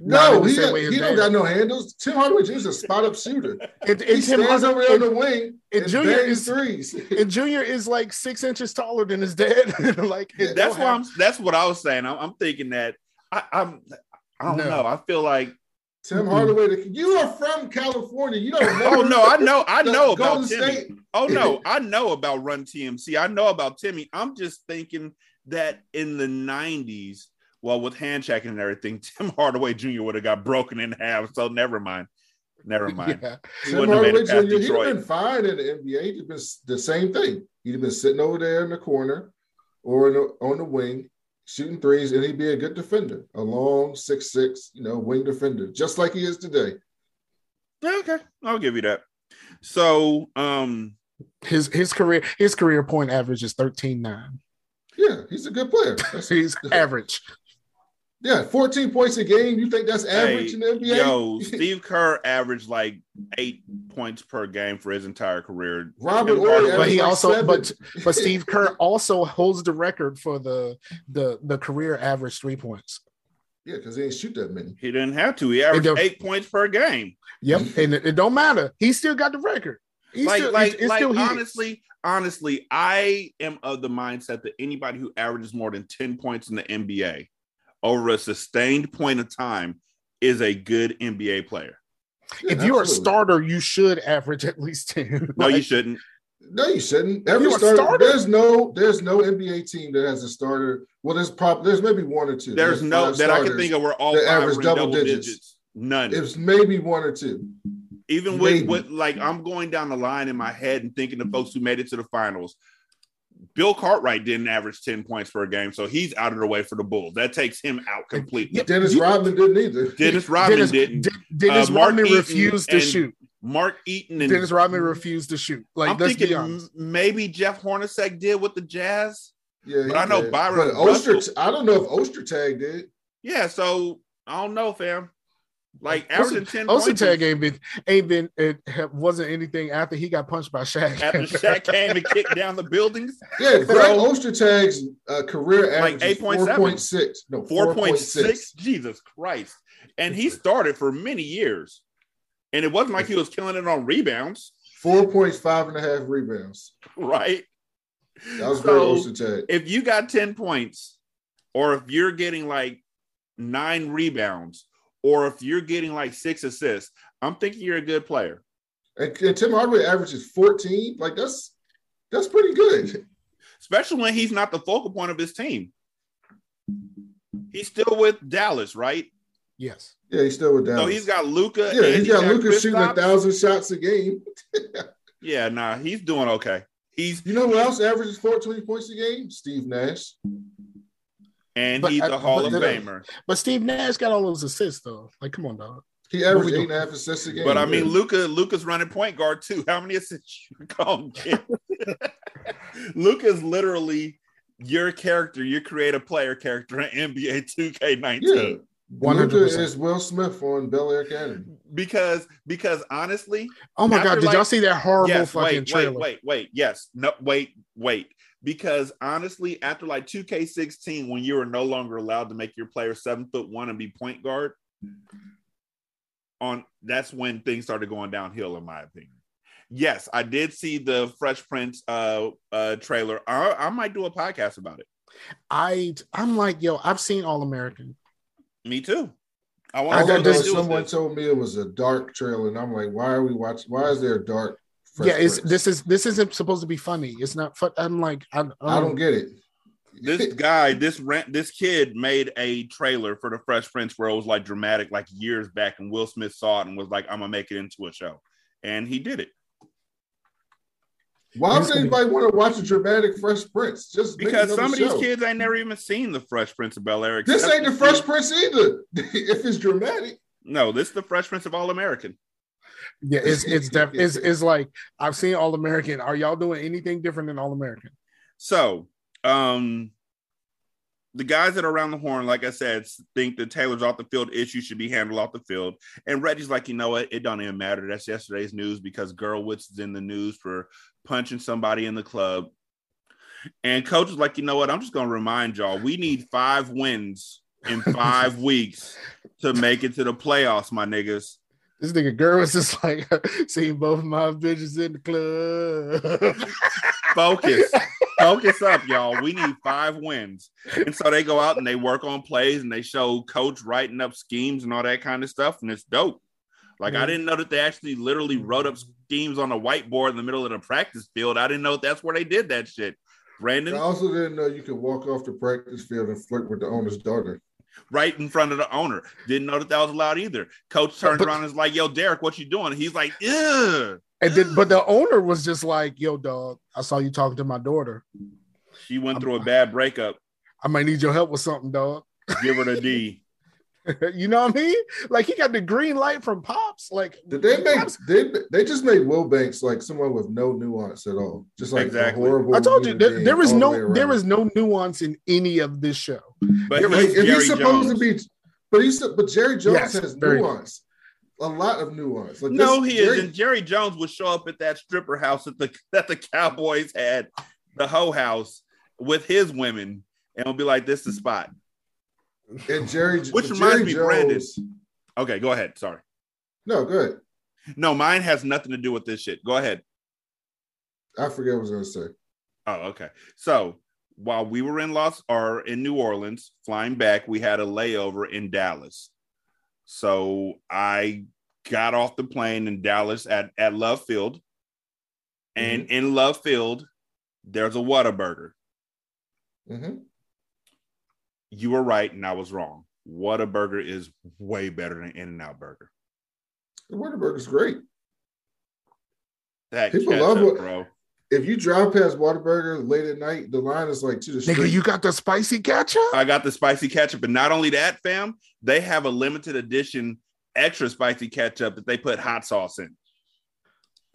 No, he, got, he don't got no handles. Tim Hardaway Jr. is a spot up shooter. [laughs] and, He Tim stands over Hardaway there on the wing and and, Junior is- threes. [laughs] and Junior is like six inches taller than his dad. [laughs] like Yeah, That's don't why I'm. That's what I was saying. I'm, I'm thinking that I, I'm. I don't No. know. I feel like. Tim. Hardaway, the, you are from California. You don't oh, Know Oh no, I know. I the know about Golden Timmy. State. Oh no, [laughs] I know about Run TMC. I know about Timmy. I'm just thinking that in the '90s, well, with hand checking and everything, [laughs] Tim Hardaway Jr. would have got broken in half. So never mind. Never mind. Yeah. He Tim wouldn't have Hardaway Jr. He'd Detroit. been fine in the NBA. He'd been the same thing. He'd have been sitting over there in the corner or in the, on the wing, shooting threes, and he'd be a good defender, a long six six, you know, wing defender, just like he is today. Okay, I'll give you that. So, um, His his career his career point average is 13-9. Yeah, he's a good player. [laughs] He's average. Yeah, 14 points a game. You think that's average Hey, in the NBA? yo, [laughs] Steve Kerr averaged like eight points per game for his entire career. Robert Horry But he like also seven. but but Steve [laughs] Kerr also holds the record for the the the career average three points. yeah, because he ain't shoot that many. He didn't have to. He averaged eight points per game. Yep, and it, it don't matter. He still got the record. He's like, still, like, it's, it's like still his. honestly, honestly, I am of the mindset that anybody who averages more than 10 points in the NBA over a sustained point of time is a good NBA player. Yeah, if you're a starter, you should average at least ten. [laughs] No, you shouldn't. No, you shouldn't. Every You starter, starter? there's no there's no NBA team that has a starter. Well, there's prob there's maybe one or two. There's no that I can think of where all that average double double, digits. digits. None. It's maybe one or two. Even with, maybe. with like I'm going down the line in my head and thinking the folks who made it to the finals. Bill Cartwright didn't average 10 points per game, so he's out of the way for the Bulls. That takes him out completely. Dennis you- Rodman didn't either. Dennis Rodman Dennis, didn't. De- Dennis Uh, Rodman Eaton refused to shoot. Mark Eaton and Dennis Rodman refused to shoot. Like, I'm thinking m- maybe Jeff Hornacek did with the Jazz. Yeah, But I know did. Byron But Oster, I don't know if Ostertag did. Yeah, so I don't know, fam. Like Oster- averaging 10 points Ostertag is- ain't been ain't been it wasn't anything after he got punched by Shaq. after Shaq came and kicked down the buildings. [laughs] Yeah, Greg So- Ostertag's uh, career Like average is 8.7. 4.6. No, 4.6. Jesus Christ. And he started for many years. And it wasn't like he was killing it on rebounds, Four points, five and a half rebounds. [laughs] right? That was So- Greg Ostertag. If you got 10 points, or if you're getting like nine rebounds, or if you're getting like six assists, I'm thinking you're a good player. And, and Tim Hardaway averages 14. Like that's that's pretty good. especially when he's not the focal point of his team. He's still with Dallas, right? yes. Yeah, he's still with Dallas. So he's got Luka. yeah, he's got Luka shooting a thousand shots a game. [laughs] Yeah, nah, he's doing okay. He's You know who else averages 420 points a game? Steve Nash. And But he's I- a Hall but of Famer. But Steve Nash got all those assists though. Like, come on, dog. He averaged we eight do? a half assists a game. But I mean, Yeah. Luka, Luka's running point guard too. How many assists you call him? [laughs] Luca's literally your character, your creative player character in NBA 2K19. yeah, 100%. Luka is Will Smith on Bel Air Academy. Because because honestly, Oh my god, did like- y'all see that horrible yes, fucking wait, trailer? wait, wait, wait. Yes, no, wait, wait. Because honestly, after like 2K16, when you were no longer allowed to make your player seven foot one and be point guard, on that's when things started going downhill, in my opinion. Yes, I did see the Fresh Prince uh uh trailer. I, I might do a podcast about it. I I'm like, yo, I've seen All American. Me too. I I want to got don't know know. this- Someone told me it was a dark trailer, and I'm like, why are we watching? Why is there a dark? Fresh yeah, it's this is this isn't supposed to be funny. It's not fun. I'm like, I, I don't get it. this [laughs] guy, this rent, this kid made a trailer for the Fresh Prince where it was like dramatic, like years back, and Will Smith saw it and was like, "I'm gonna make it into a show," and he did it Why He's would anybody want to watch a dramatic Fresh Prince? Just because some of these kids ain't never even seen the Fresh Prince of Bel Air. This ain't the Fresh Prince either. [laughs] if it's dramatic, No, this is the Fresh Prince of All American. Yeah, it's it's [laughs] def- it's, it's like I've seen All American. Are y'all doing anything different than All American? So, um, the guys that are around the horn, like I said, think the Taylor's off the field issue should be handled off the field. And Reggie's like, you know what? It don't even matter. That's yesterday's news because Guerwitz is in the news for punching somebody in the club. And coach is like, you know what? I'm just going to remind y'all, we need five wins in five [laughs] weeks to make it to the playoffs, my niggas. This nigga girl was just [laughs] like seeing both of my bitches in the club. [laughs] Focus. Focus up, y'all. We need five wins. And so they go out and they work on plays and they show coach writing up schemes and all that kind of stuff. And it's dope. Like, I Mhm. didn't know that they actually literally wrote up schemes on a whiteboard in the middle of the practice field. I didn't know that's where they did that shit. Brandon? I also didn't know you could walk off the practice field and flirt with the owner's daughter. Right in front of the owner. Didn't know that that was allowed either. Coach turns But- around and is like, yo, Derek, what you doing? He's like, ugh. and then, but the owner was just like, "Yo, dog, I saw you talking to my daughter. She went through a bad breakup. I might need your help with something, dog." Give her the D. [laughs] you know what I mean? Like he got the green light from pops. Like Did they make Pops- they they just made Will Banks like someone with no nuance at all? Just like a Exactly. horrible. I told you, there, there is all the way no there no nuance in any of this show. But Yeah, but he's if Jerry he's supposed Jones. to be, but he's but Jerry Jones Yes, has very- nuance, a lot of nuance. Like No, this- he Jerry- isn't. Jerry Jones would show up at that stripper house that the [laughs] that the Cowboys had, the hoe house, with his women, and will be like, "This is the spot." And Jerry, Which reminds Jerry me, Brandon. Okay, go ahead. Sorry. No, good. No, mine has nothing to do with this shit. Go ahead. I forget what I was gonna say. Oh, okay. So while we were in Los or in New Orleans, flying back, we had a layover in Dallas. So I got off the plane in Dallas at, at Love Field. And in Love Field, there's a Whataburger. Mhm. You were right, and I was wrong. Whataburger is way better than In and Out Burger. The is great. That People ketchup, love it. bro. If you drive past Whataburger late at night, the line is like to the Nigga, street. you got the spicy ketchup? I got the spicy ketchup, but not only that, fam, they have a limited edition extra spicy ketchup that they put hot sauce in.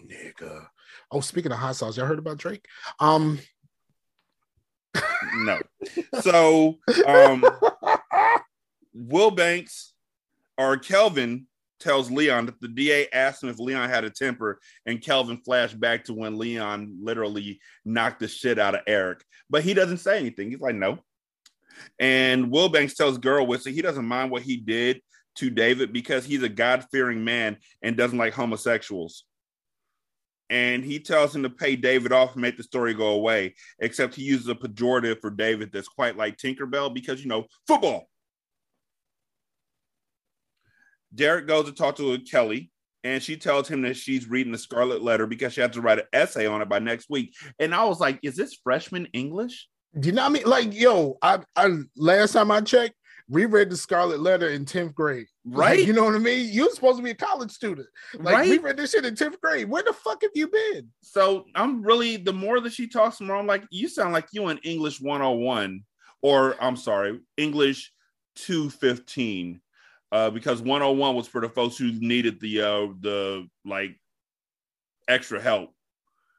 Nigga. Oh, speaking of hot sauce, y'all heard about Drake? Um, No. So um Will Banks or Kelvin tells Leon that the DA asked him if Leon had a temper, and Kelvin flashed back to when Leon literally knocked the shit out of Eric. But he doesn't say anything. He's like, no. And Will Banks tells Guerwitz that he doesn't mind what he did to David because he's a God fearing man and doesn't like homosexuals. And he tells him to pay David off and make the story go away, except he uses a pejorative for David that's quite like Tinkerbell because, you know, football. Derek goes to talk to Kelly, and she tells him that she's reading the Scarlet Letter because she has to write an essay on it by next week. And I was like, is this freshman English? do you know what I mean? Like, yo, I, I last time I checked, reread the Scarlet Letter in 10th grade. Right? Like, you know what I mean? You're supposed to be a college student. Like, right? we read this shit in 10th grade. Where the fuck have you been? so I'm really the more that she talks, the more I'm like, you sound like you in English 101, or I'm sorry, English 215. Uh, because 101 was for the folks who needed the uh the like extra help.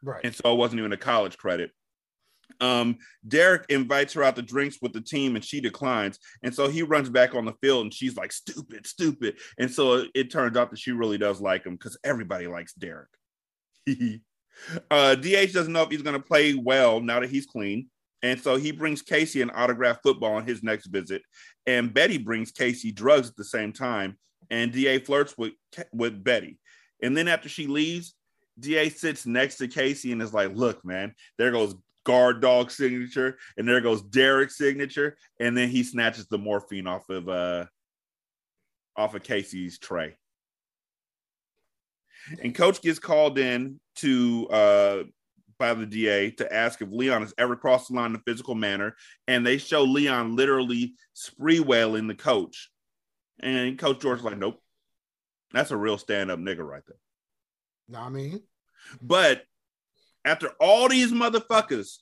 Right. and so it wasn't even a college credit. Um, Derek invites her out to drinks with the team, and she declines. And so he runs back on the field, and she's like, "Stupid, stupid." And so it, turns out that she really does like him because everybody likes Derek. [laughs] uh, DH doesn't know if he's going to play well now that he's clean, and so he brings Casey an autographed football on his next visit. And Betty brings Casey drugs at the same time, and DH flirts with with Betty. And then after she leaves, DH sits next to Casey and is like, look, man, there goes guard dog signature, and there goes Derek's signature, and then he snatches the morphine off of uh off of Casey's tray. And coach gets called in to uh by the DA to ask if Leon has ever crossed the line in a physical manner, and they show Leon literally Sprewelling the coach. And Coach George's like, nope. That's a real stand-up nigga right there. Know what I mean? But after all these motherfuckers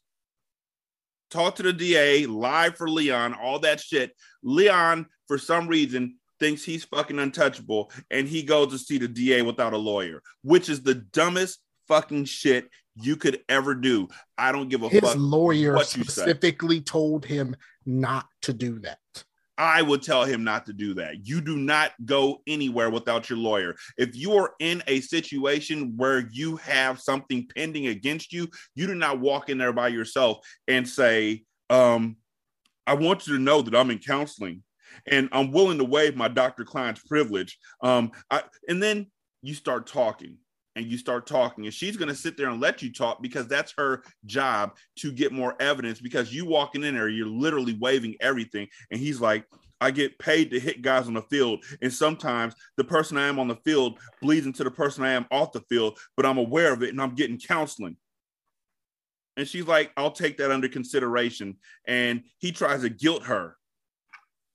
talk to the DA, lie for Leon, all that shit, Leon, for some reason, thinks he's fucking untouchable and he goes to see the DA without a lawyer, which is the dumbest fucking shit you could ever do. I don't give a His fuck. His lawyer what you say. specifically told him not to do that. I would tell him not to do that. You do not go anywhere without your lawyer. If you are in a situation where you have something pending against you, you do not walk in there by yourself and say, um, I want you to know that I'm in counseling and I'm willing to waive my Dr. Klein's privilege. Um, I, and then you start talking and you start talking, and she's going to sit there and let you talk because that's her job to get more evidence. Because you walking in there, you're literally waving everything. And he's like, I get paid to hit guys on the field. And sometimes the person I am on the field bleeds into the person I am off the field, but I'm aware of it and I'm getting counseling. And she's like, I'll take that under consideration. And he tries to guilt her.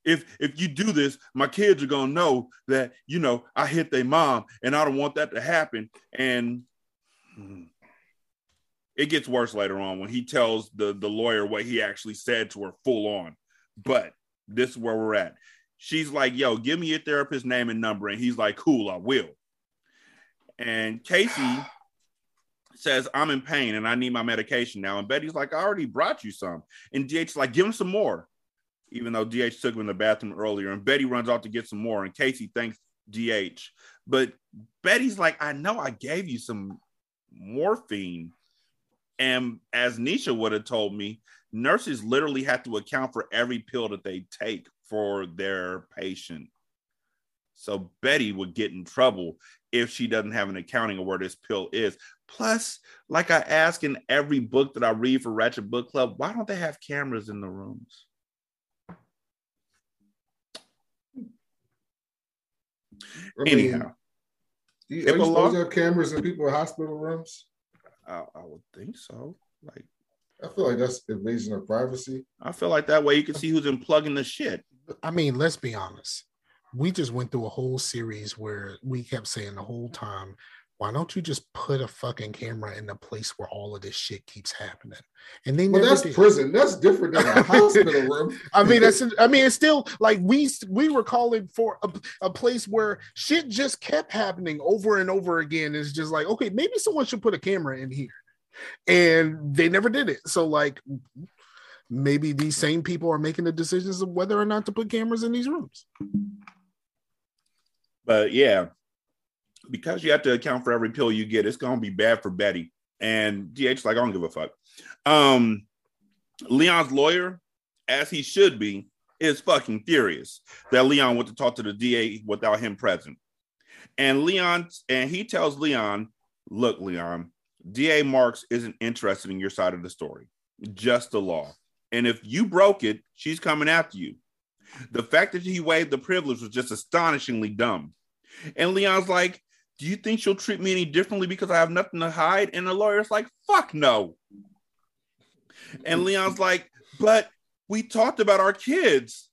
If if you do this, my kids are gonna know that you know I hit their mom, and I don't want that to happen. And hmm, it gets worse later on when he tells the the lawyer what he actually said to her full on. But this is where we're at. She's like, "Yo, give me your therapist name and number," and he's like, "Cool, I will." And Casey [sighs] says, I'm in pain and I need my medication now. And Betty's like, I already brought you some. And DH is like, give him some more. Even though DH took him in the bathroom earlier. And Betty runs off to get some more. And Casey thanks DH. But Betty's like, I know I gave you some morphine. And as Nisha would have told me, nurses literally have to account for every pill that they take for their patient. So Betty would get in trouble if she doesn't have an accounting of where this pill is. Plus, like I ask in every book that I read for Ratchet Book Club, why don't they have cameras in the rooms? I mean, Anyhow, you, If are you a supposed law- to have cameras in people's hospital rooms? I, I would think so. Like, I feel like that's invasion of privacy. I feel like that way you can see who's unplugging the shit. I mean, let's be honest. We just went through a whole series where we kept saying the whole time, why don't you just put a fucking camera in the place where all of this shit keeps happening? And they Well, that's did. prison. That's different than a [laughs] hospital room. [laughs] I mean, that's. I mean, it's still like we we were calling for a, a place where shit just kept happening over and over again. It's just like, okay, maybe someone should put a camera in here, and they never did it. So like, maybe these same people are making the decisions of whether or not to put cameras in these rooms. But yeah, because you have to account for every pill you get, it's gonna be bad for Betty. And DH like, I don't give a fuck. Um Leon's lawyer, as he should be, is fucking furious that Leon went to talk to the DA without him present. And Leon and he tells Leon, look, Leon, DA Marks isn't interested in your side of the story, just the law. And if you broke it, she's coming after you. The fact that he waived the privilege was just astonishingly dumb. And Leon's like, Do you think she'll treat me any differently because I have nothing to hide? And the lawyer's like, Fuck no. And Leon's like, But we talked about our kids.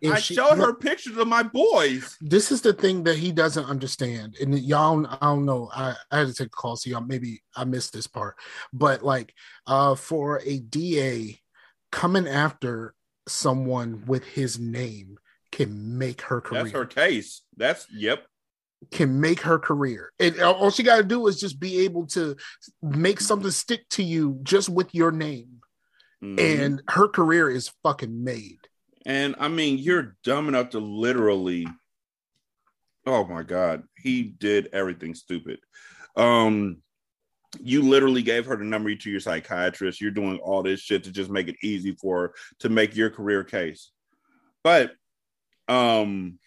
If I she- showed her pictures of my boys. This is the thing that he doesn't understand, and y'all, I don't know. I, I had to take a call, so y'all maybe I missed this part, but like, uh, for a DA coming after someone with his name can make her career. That's her case. That's yep. Can make her career. And all she got to do is just be able to make something stick to you just with your name, Mhm. and her career is fucking made. And I mean, you're dumb enough to literally. Oh my god, he did everything stupid. Um, you literally gave her the number to your psychiatrist. You're doing all this shit to just make it easy for her to make your career case. But, um,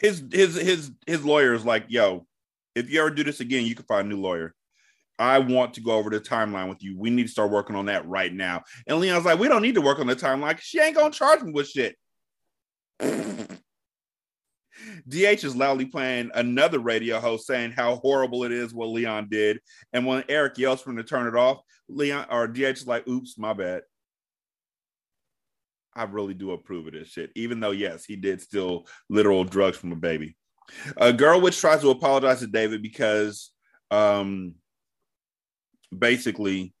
his his his his lawyer is like, "Yo, if you ever do this again, you can find a new lawyer." I want to go over the timeline with you. We need to start working on that right now. And Leon's like, we don't need to work on the timeline. She ain't gonna charge me with shit. [laughs] DH is loudly playing another radio host saying how horrible it is what Leon did. And when Eric yells for him to turn it off, Leon or DH is like, oops, my bad. I really do approve of this shit, even though, yes, he did steal literal drugs from a baby. A Guerwitz tries to apologize to David because um basically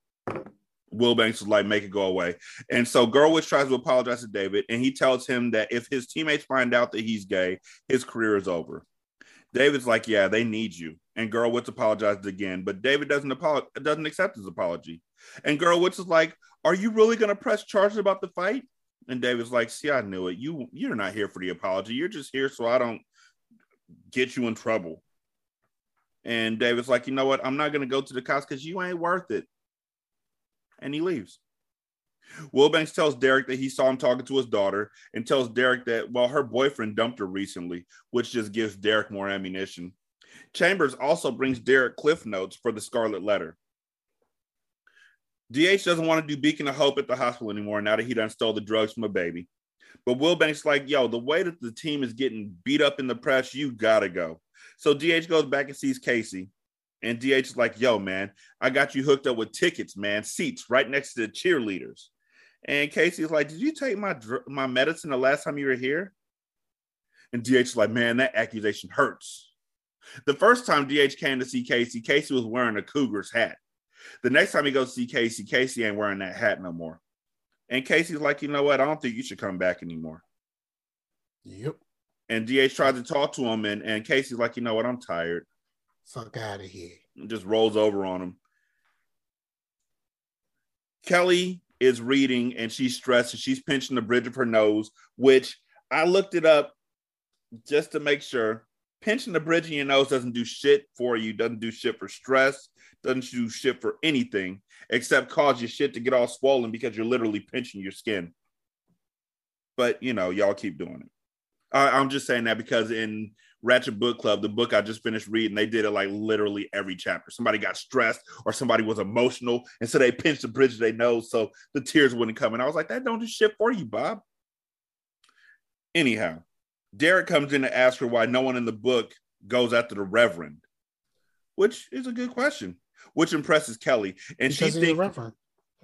Will Banks was like, make it go away. And so Guerwitz tries to apologize to David, and he tells him that if his teammates find out that he's gay, his career is over. David's like, yeah, they need you. And Guerwitz apologizes again, but David doesn't apologize, doesn't accept his apology. And Guerwitz is like, are you really going to press charges about the fight? And David's like, see, I knew it. You you're not here for the apology. You're just here so I don't get you in trouble. And David's like, you know what? I'm not going to go to the cops because you ain't worth it. And he leaves. Wilbanks tells Derek that he saw him talking to his daughter and tells Derek that, well, her boyfriend dumped her recently, which just gives Derek more ammunition. Chambers also brings Derek cliff notes for the Scarlet Letter. DH doesn't want to do Beacon of Hope at the hospital anymore now that he done stole the drugs from a baby. But Wilbanks like, yo, the way that the team is getting beat up in the press, you gotta go. So DH goes back and sees Casey. And DH is like, yo, man, I got you hooked up with tickets, man, seats right next to the cheerleaders. And Casey's like, did you take my dr- my medicine the last time you were here? And DH is like, man, that accusation hurts. The first time DH came to see Casey, Casey was wearing a Cougars hat. The next time he goes to see Casey, Casey ain't wearing that hat no more. And Casey's like, you know what? I don't think you should come back anymore. Yep. And DH tried to talk to him, and, and Casey's like, you know what? I'm tired. Fuck out of here. And just rolls over on him. Kelly is reading and she's stressed and she's pinching the bridge of her nose, which I looked it up just to make sure. Pinching the bridge of your nose doesn't do shit for you, doesn't do shit for stress, doesn't do shit for anything except cause your shit to get all swollen because you're literally pinching your skin. But you know, y'all keep doing it. I, I'm just saying that because in Ratchet Book Club, the book I just finished reading, they did it like literally every chapter. Somebody got stressed or somebody was emotional, and so they pinched the bridge of their nose so the tears wouldn't come. And I was like, that don't do shit for you, Bob. Anyhow, Derek comes in to ask her why no one in the book goes after the Reverend, which is a good question. Which impresses Kelly, and she because the thinks reverend.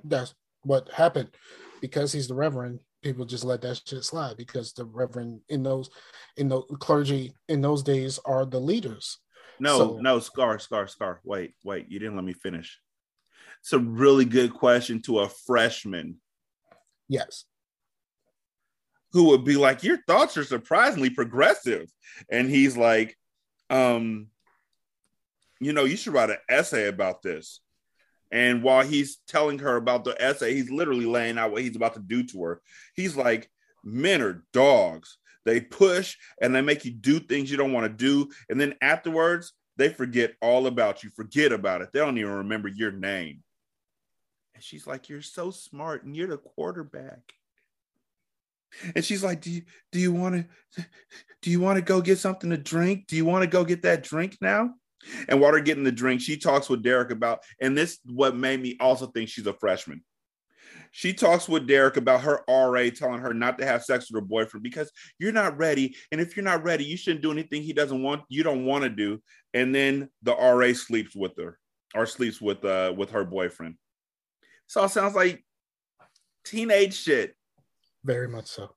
That's what happened. Because he's the reverend, people just let that shit slide because the reverend in those in the clergy in those days are the leaders. no, So- no, Scar, Scar, Scar. Wait, wait, you didn't let me finish. It's a really good question to a freshman Yes. who would be like, Your thoughts are surprisingly progressive. And he's like, um, you know, you should write an essay about this. And while he's telling her about the essay, he's literally laying out what he's about to do to her. He's like, Men are dogs. They push and they make you do things you don't want to do. And then afterwards, they forget all about you, forget about it. They don't even remember your name. And she's like, You're so smart and you're the quarterback. And she's like, "Do you do you want to do you want to go get something to drink? Do you want to go get that drink now?" And while they're getting the drink, she talks with Derek about, and this what made me also think she's a freshman. She talks with Derek about her RA telling her not to have sex with her boyfriend because you're not ready. And if you're not ready, you shouldn't do anything he doesn't want, you don't want to do. And then the RA sleeps with her or sleeps with uh with her boyfriend. So it sounds like teenage shit. Very much so.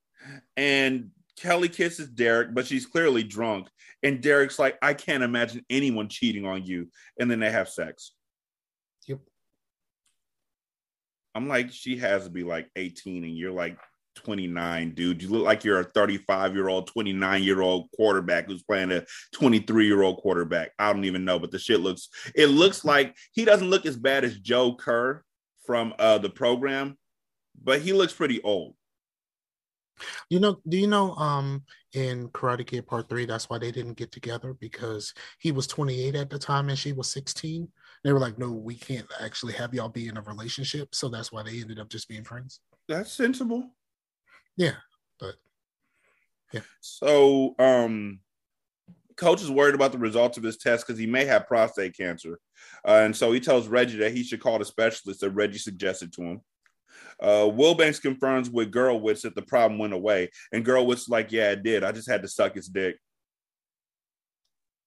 and Kelly kisses Derek, but she's clearly drunk. And Derek's like, I can't imagine anyone cheating on you. And then they have sex. Yep. I'm like, she has to be like 18 and you're like 29, dude. You look like you're a 35 year old, 29 year old quarterback who's playing a 23 year old quarterback. I don't even know, but the shit looks, it looks like he doesn't look as bad as Joe Kerr from uh, the program, but he looks pretty old. You know, do you know um in Karate Kid Part 3 that's why they didn't get together because he was 28 at the time and she was 16. They were like, "No, we can't actually have y'all be in a relationship." So that's why they ended up just being friends. That's sensible. Yeah, but yeah. So, um, coach is worried about the results of his test because he may have prostate cancer, uh, and so he tells Reggie that he should call the specialist that Reggie suggested to him. Uh, Wilbanks confirms with Guerwitz that the problem went away, and Guerwitz is like, "Yeah, it did. I just had to suck his dick."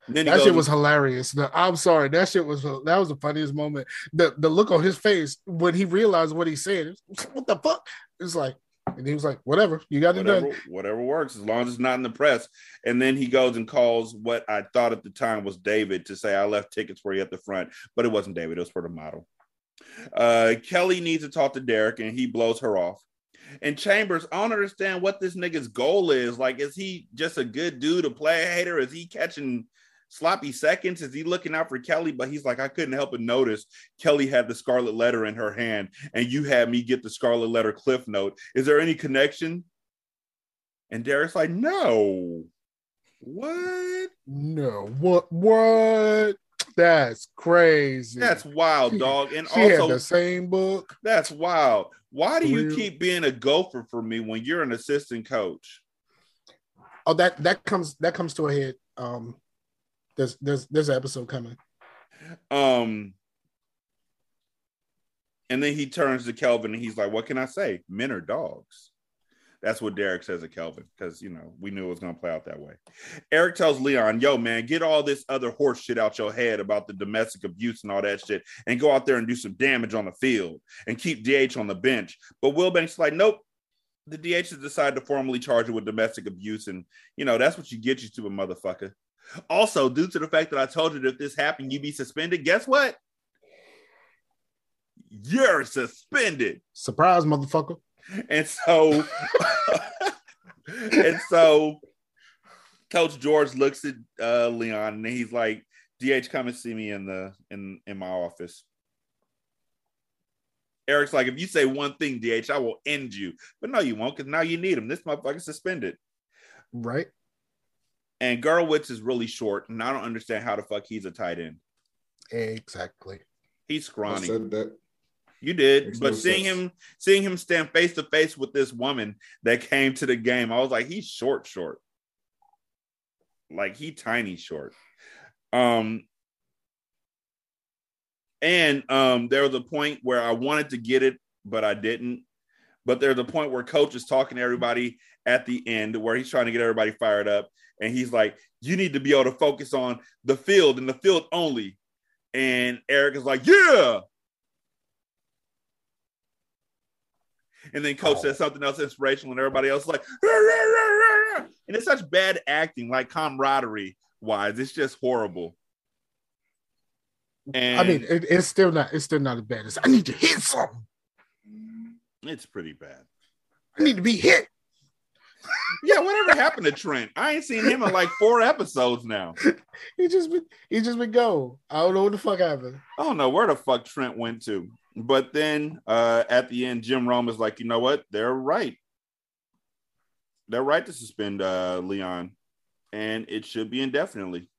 Then that goes- shit was hilarious. No, I'm sorry, that shit was that was the funniest moment. The the look on his face when he realized what he said. what the fuck? It's like, and he was like, "Whatever, you got it whatever, done." whatever works as long as it's not in the press. And then he goes and calls what I thought at the time was David to say I left tickets for you at the front, but it wasn't David. It was for the model. Uh, Kelly needs to talk to Derek, and he blows her off. And Chambers, I don't understand what this nigga's goal is. Like, is he just a good dude, a play hater? Is he catching sloppy seconds? Is he looking out for Kelly? But he's like, I couldn't help but notice Kelly had the scarlet letter in her hand, and you had me get the scarlet letter cliff note. Is there any connection? And Derek's like, no. What? No, what? What? That's crazy. That's wild, dog. And she also, the same book. that's wild. Why do you Real- keep being a gopher for me when you're an assistant coach? Oh, that that comes that comes to a head. Um, there's there's there's an episode coming. Um, and then he turns to Kelvin and he's like, What can I say? Men are dogs. That's what Derek says to Kelvin because, you know, we knew it was to play out that way. Eric tells Leon, Yo, man, get all this other horse shit out your head about the domestic abuse and all that shit and go out there and do some damage on the field and keep DH on the bench. But Wilbanks like, Nope. The DA has decided to formally charge you with domestic abuse. And, you know, that's what you get, you stupid motherfucker. Also, due to the fact that I told you that if this happened, you'd be suspended, guess what? You're suspended. Surprise, motherfucker. And so, [laughs] and so, Coach George looks at uh, Leon and he's like, "DH, come and see me in the in in my office." Eric's like, "If you say one thing, DH, I will end you." But no, you won't, because now you need him. This motherfucker's suspended. Right? And Guerwitz is really short, and I don't understand how the fuck he's a tight end. Exactly. He's I scrawny. said that. You did, Makes but no seeing sense. him seeing him stand face to face with this woman that came to the game, I was like, he's short, short. Like he tiny short. Um and um there was a point where I wanted to get it, but I didn't. But there's a point where coach is talking to everybody at the end where he's trying to get everybody fired up. And he's like, you need to be able to focus on the field and the field only. And Eric is like, yeah. And then coach says something else inspirational, and everybody else is like, "Rah, rah, rah, rah, rah." and it's such bad acting, like camaraderie wise. It's just horrible. And I mean, it, it's still not. It's still not as bad as I need to hit something. it's pretty bad. I need to be hit. [laughs] Yeah, whatever happened to Trent? I ain't seen him in like four episodes now. [laughs] He just been. He just been go. I don't know what the fuck happened. I don't know where the fuck Trent went to. But then uh at the end, Jim Rome is like, you know what? They're right. They're right to suspend uh Leon, and it should be indefinitely.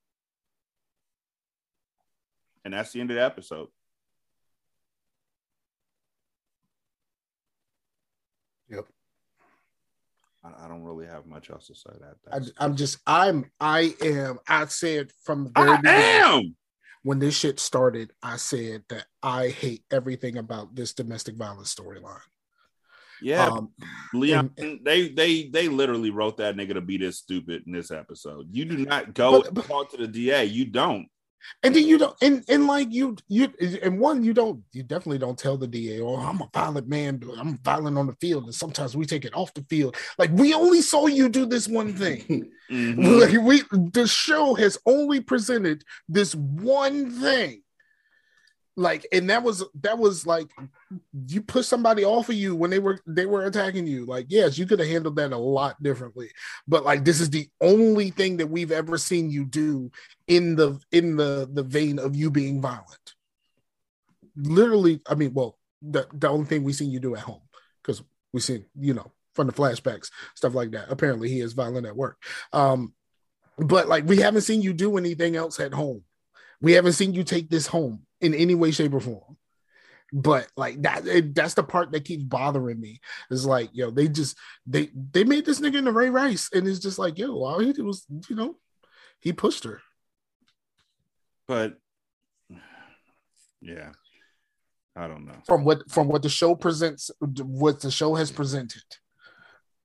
And that's the end of the episode. Yep. I, I don't really have much else to say. That I, I'm just. I'm. I am. I said from the very I beginning. am. When this shit started, I said that I hate everything about this domestic violence storyline. Yeah, Um, Leon, and- they they they literally wrote that nigga to be this stupid in this episode. You do not go But- but- talk to the DA. You don't. And then you don't, and, and like you, you, and one, you don't, you definitely don't tell the DA, oh, I'm a violent man, I'm violent on the field, and sometimes we take it off the field. Like we only saw you do this one thing. [laughs] Mhm. Like we, the show has only presented this one thing. Like, and that was that was like you put somebody off of you when they were they were attacking you. Like, yes, you could have handled that a lot differently. But like this is the only thing that we've ever seen you do in the in the the vein of you being violent. Literally, I mean, well, the, the only thing we've seen you do at home, because we've seen, you know, from the flashbacks, stuff like that. Apparently he is violent at work. Um, but like we haven't seen you do anything else at home. We haven't seen you take this home in any way, shape, or form. But like that, it, that's the part that keeps bothering me. Is like, yo, they just they they made this nigga into Ray Rice, and it's just like, yo, all he did was, you know, he pushed her. But yeah, I don't know. From what from what the show presents, what the show has presented,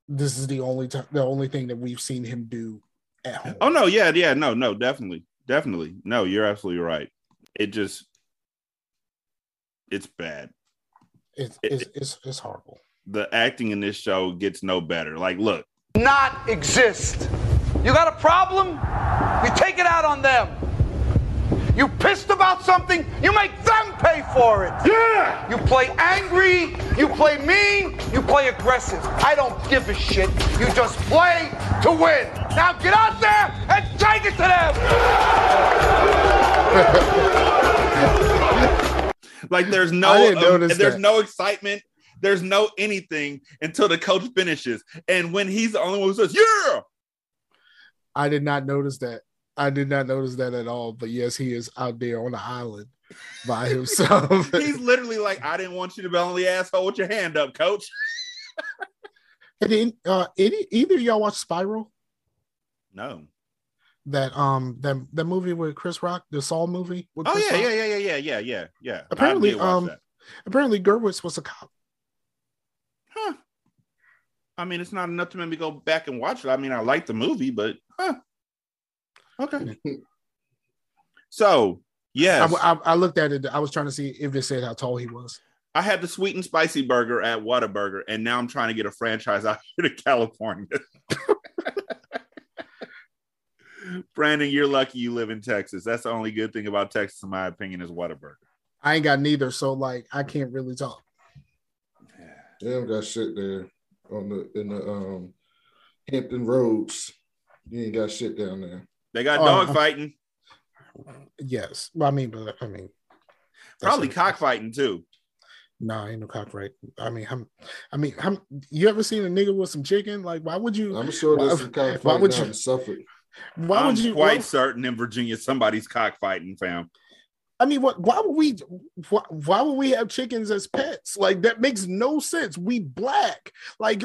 this is the only time, the only thing that we've seen him do at home. Oh no, yeah, yeah, no, no, definitely, definitely. No, you're absolutely right. It just, it's bad. It's it's it's, it's horrible. The acting in this show gets no better. Like, look, not exist. You got a problem? You take it out on them. You pissed about something? You make them pay for it. Yeah. You play angry, you play mean, you play aggressive. I don't give a shit. You just play to win. Now get out there and take it to them. [laughs] like there's no, um, there's that. no excitement. There's no anything until the coach finishes, and when he's the only one who says, "Yeah," I did not notice that. I did not notice that at all. But yes, he is out there on the island by [laughs] himself. he's literally like, "I didn't want you to be on the asshole with your hand up, coach." [laughs] and then, uh, any, either of y'all watch Spiral? No. That um that that movie with Chris Rock, the Saw movie. With Oh Chris yeah, Rock? yeah, yeah, yeah, yeah, yeah, yeah, yeah. Apparently, um, that. Apparently, Guerwitz was a cop. Huh. I mean, it's not enough to make me go back and watch it. I mean, I like the movie, but huh. Okay. [laughs] so, yes, I, I, I looked at it. I was trying to see if it said how tall he was. I had the sweet and spicy burger at Whataburger, and now I'm trying to get a franchise [laughs] out here to California. [laughs] Brandon, you're lucky you live in Texas. That's the only good thing about Texas, in my opinion, is Whataburger. I ain't got neither, so like I can't really talk. They don't got shit there on the in the um Hampton Roads. You ain't got shit down there. They got Oh, dog uh, fighting, Yes, well, I mean, but I mean, probably cockfighting too. No, ain't no cockfight. I mean, I'm, I mean, I'm, you ever seen a nigga with some chicken? Like, why would you? I'm sure there's Why- some cockfighting why would out you- in Suffolk. Why I'm would you? quite why- certain in Virginia somebody's cockfighting, fam. I mean, what? Why would we? Why, why would we have chickens as pets? Like that makes no sense. We black. Like,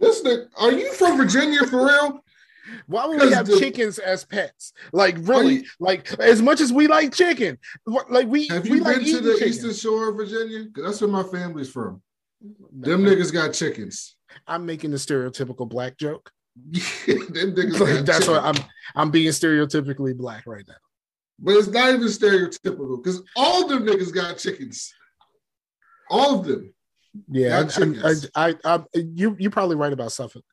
listen, are you from Virginia for real? [laughs] why would we have the- chickens as pets? Like, really? you- like, as much as we like chicken, like we Have we you like been to the chicken. Eastern Shore of Virginia? 'Cause that's where my family's from. No, Them niggas got chickens. I'm making the stereotypical black joke. [laughs] Them niggas Like, that's chickens. what I'm. I'm being stereotypically black right now. but it's not even stereotypical because all them niggas got chickens. All of them. Yeah, I, I. I, I, you you probably right about Suffolk,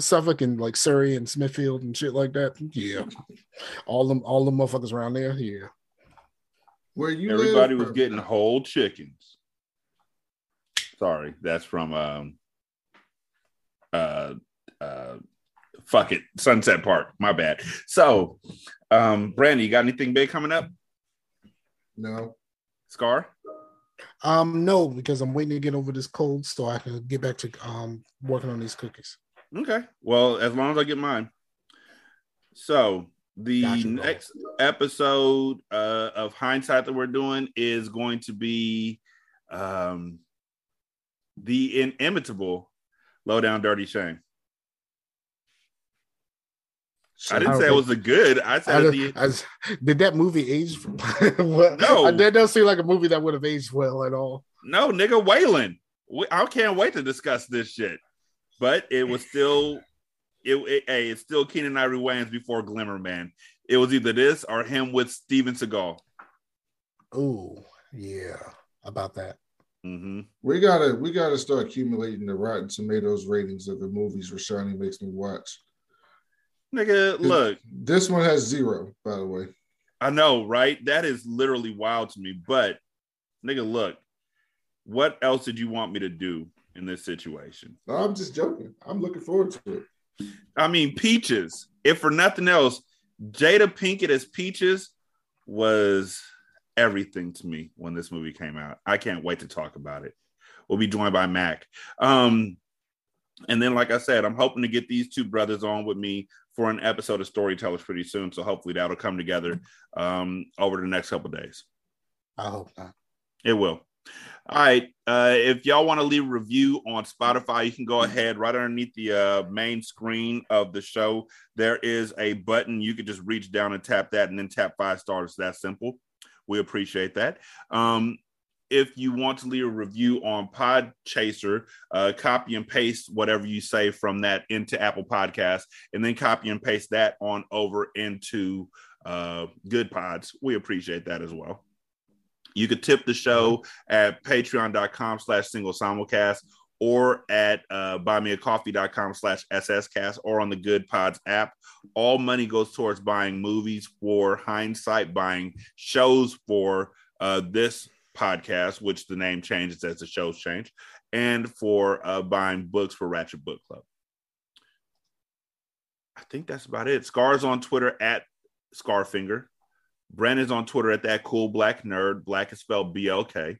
Suffolk and like Surrey and Smithfield and shit like that. Yeah, all them all them motherfuckers around there. Yeah, Where you Everybody live, was getting whole chickens. Sorry, that's from um uh uh fuck it, Sunset Park. My bad. So um Brandy, you got anything big coming up? No. Scar? um, no, because I'm waiting to get over this cold so I can get back to um working on these cookies. Okay. Well, as long as I get mine. So the Gotcha, bro. next episode uh, of hindsight that we're doing is going to be um, the inimitable low down dirty shame. I didn't I say it was a good. I I, said don't- the I s- [laughs] did that movie age? [laughs] well, No. that doesn't seem like a movie that would have aged well at all. no nigga Waylon. We, I can't wait to discuss this shit. But it was still it, it hey, it's still Keenen Ivory Wayans before Glimmer Man. It was either this or him with Steven Seagal. Oh, yeah, about that. hmm We gotta we gotta start accumulating the Rotten Tomatoes ratings of the movies Rashani makes me watch. Nigga, look, This one has zero, by the way. I know, right? That is literally wild to me. But nigga, look, what else did you want me to do in this situation? No, I'm just joking. I'm looking forward to it. I mean, Peaches. If for nothing else, Jada Pinkett as Peaches was everything to me when this movie came out. I can't wait to talk about it. We'll be joined by Mac. Um, and then, like I said, I'm hoping to get these two brothers on with me for an episode of Storytellers pretty soon. So hopefully that'll come together um, over the next couple days. I hope not. It will. All right. Uh, if y'all want to leave a review on Spotify, you can go ahead right underneath the uh, main screen of the show. There is a button. You could just reach down and tap that and then tap five stars. It's that simple. We appreciate that. Um, if you want to leave a review on Podchaser, uh, copy and paste whatever you say from that into Apple Podcasts, and then copy and paste that on over into uh, Good Pods. We appreciate that as well. You could tip the show at patreon.com slash single simulcast or at uh, buymeacoffee.com slash sscast or on the Good Pods app. All money goes towards buying movies for hindsight, buying shows for uh, this podcast, which the name changes as the shows change, and for uh, buying books for Ratchet Book Club. I think that's about it. Scar's on Twitter at Scarfinger. Brandon's on Twitter at that cool black nerd. Black is spelled B L K.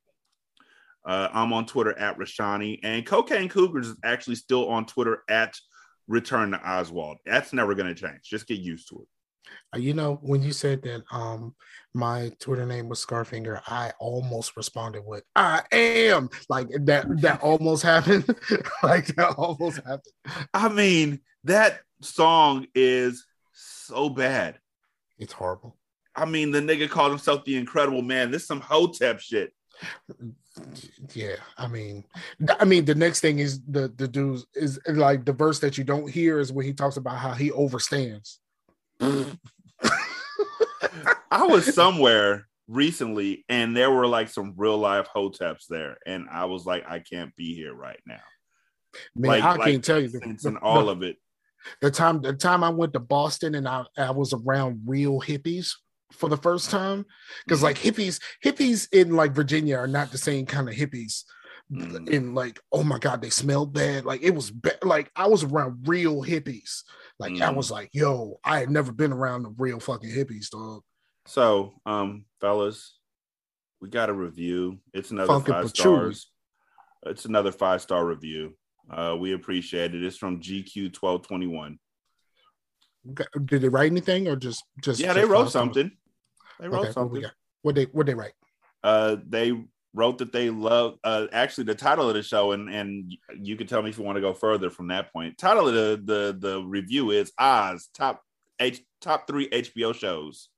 Uh, I'm on Twitter at Rashani, and Cocaine Cougars is actually still on Twitter at Return to Oswald. That's never going to change. Just get used to it. Uh, You know, when you said that um my Twitter name was Scarfinger, I almost responded with I am like that that almost happened. [laughs] like that almost happened. I mean, that song is so bad. It's horrible. I mean, the nigga called himself the Incredible Man. This is some Hotep shit. Yeah, I mean, I mean, the next thing is the the dude is like the verse that you don't hear is when he talks about how he overstands. [laughs] I was somewhere recently, and there were like some real life Hoteps there, and I was like, I can't be here right now. Man, like, I like can't tell you the, and [laughs] all the- of it. the time the time I went to Boston and I, I was around real hippies for the first time because Mm-hmm. like hippies hippies in like Virginia are not the same kind of hippies in like oh my god they smelled bad like it was ba- like I was around real hippies like I Mhm. was like yo I had never been around the real fucking hippies dog So, um, fellas, we got a review. It's another Funky five stars. It's another five star review. Uh, we appreciate it. It's from GQ twelve twenty one. Did they write anything or just just Yeah, they wrote something. They wrote okay something. what they what they write Uh, they wrote that they love. Uh, actually, the title of the show, and and you can tell me if you want to go further from that point. Title of the the the review is Oz top H top three HBO shows.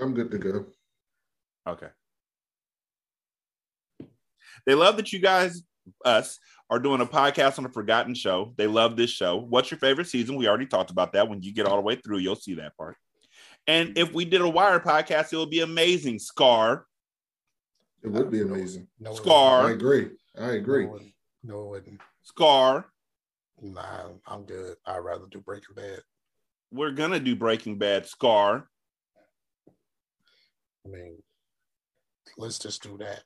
I'm good to go. Okay. They love that you guys, us, are doing a podcast on a forgotten show. They love this show. What's your favorite season? We already talked about that. When you get all the way through, you'll see that part. And if we did a Wire podcast, it would be amazing. Scar, It would be amazing. No, it Scar. I agree. I agree. No, it wouldn't. No, it wouldn't. Scar. Nah, I'm good. I'd rather do Breaking Bad. We're gonna do Breaking Bad. Scar. I mean, let's just do that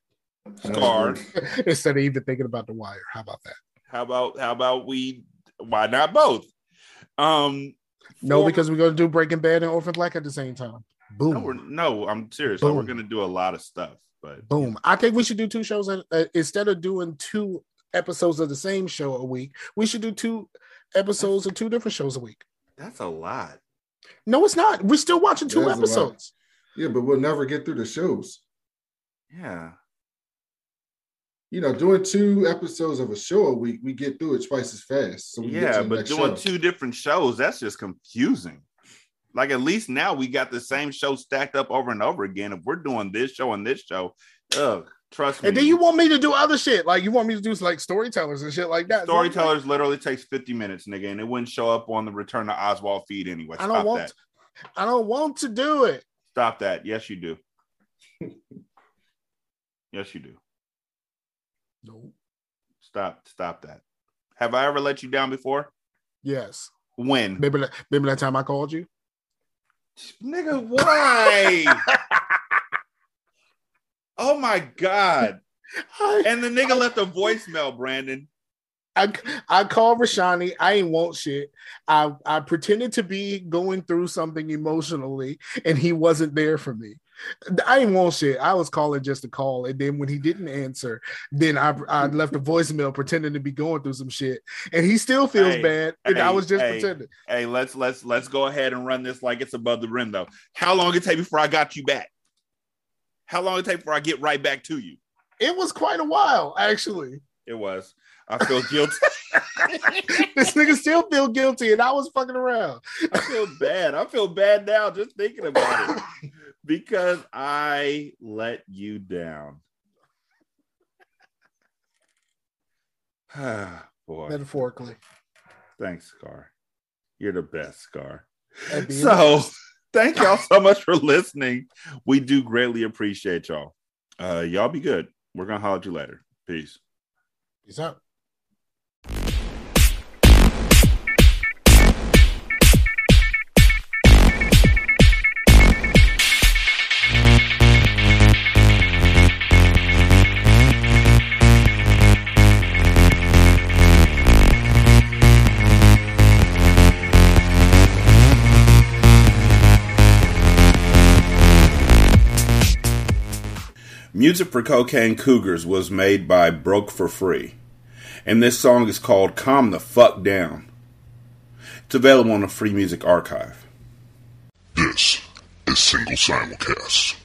Scar. [laughs] instead of even thinking about the wire. How about that? How about how about we? Why not both? Um, No, for- because we're gonna do Breaking Bad and Orphan Black at the same time. Boom, no, we're, no, I'm serious. Like, we're gonna do a lot of stuff, but boom. I think we should do two shows at, uh, instead of doing two episodes of the same show a week. We should do two episodes of two different shows a week. that's a lot. No, it's not. We're still watching two That is a lot. episodes. Yeah, but we'll never get through the shows. Yeah, You know, doing two episodes of a show a week, we get through it twice as fast. So we yeah, but doing show. two different shows that's just confusing. Like at least now we got the same show stacked up over and over again. If we're doing this show and this show, ugh, trust me. And then you want me to do other shit, like you want me to do like storytellers and shit like that. Storytellers literally takes 50 minutes, nigga, and it wouldn't show up on the Return to Oswald feed anyway. I don't want. that. I don't want to do it. Stop that. Yes, you do. [laughs] yes, you do. No. Stop. Stop that. Have I ever let you down before? Yes. When? Remember that? Remember that time I called you? Nigga, why? [laughs] oh my God. And the nigga left a voicemail, Brandon. I, I called Rashani. I ain't want shit. I, I pretended to be going through something emotionally, and he wasn't there for me. I ain't want shit. I was calling just to call, and then when he didn't answer, then I I left a voicemail pretending to be going through some shit, and he still feels Hey, bad, and I was just hey. pretending. Hey, let's let's let's go ahead and run this like it's above the rim, though. How long it take before I got you back? How long it take before I get right back to you? It was quite a while, actually. It was. I feel guilty. [laughs] this nigga still feel guilty, and I was fucking around. I feel bad. I feel bad now just thinking about it [laughs] because I let you down. [sighs] Boy, Metaphorically. thanks, Scar. You're the best, Scar. So, thank y'all so much for listening. We do greatly appreciate y'all. Uh, y'all be good. We're gonna holler at you later. Peace. Peace out. Music for Cocaine Cougars was made by Broke for Free, and this song is called Calm the Fuck Down. It's available on the Free Music Archive. This is Single Simulcast.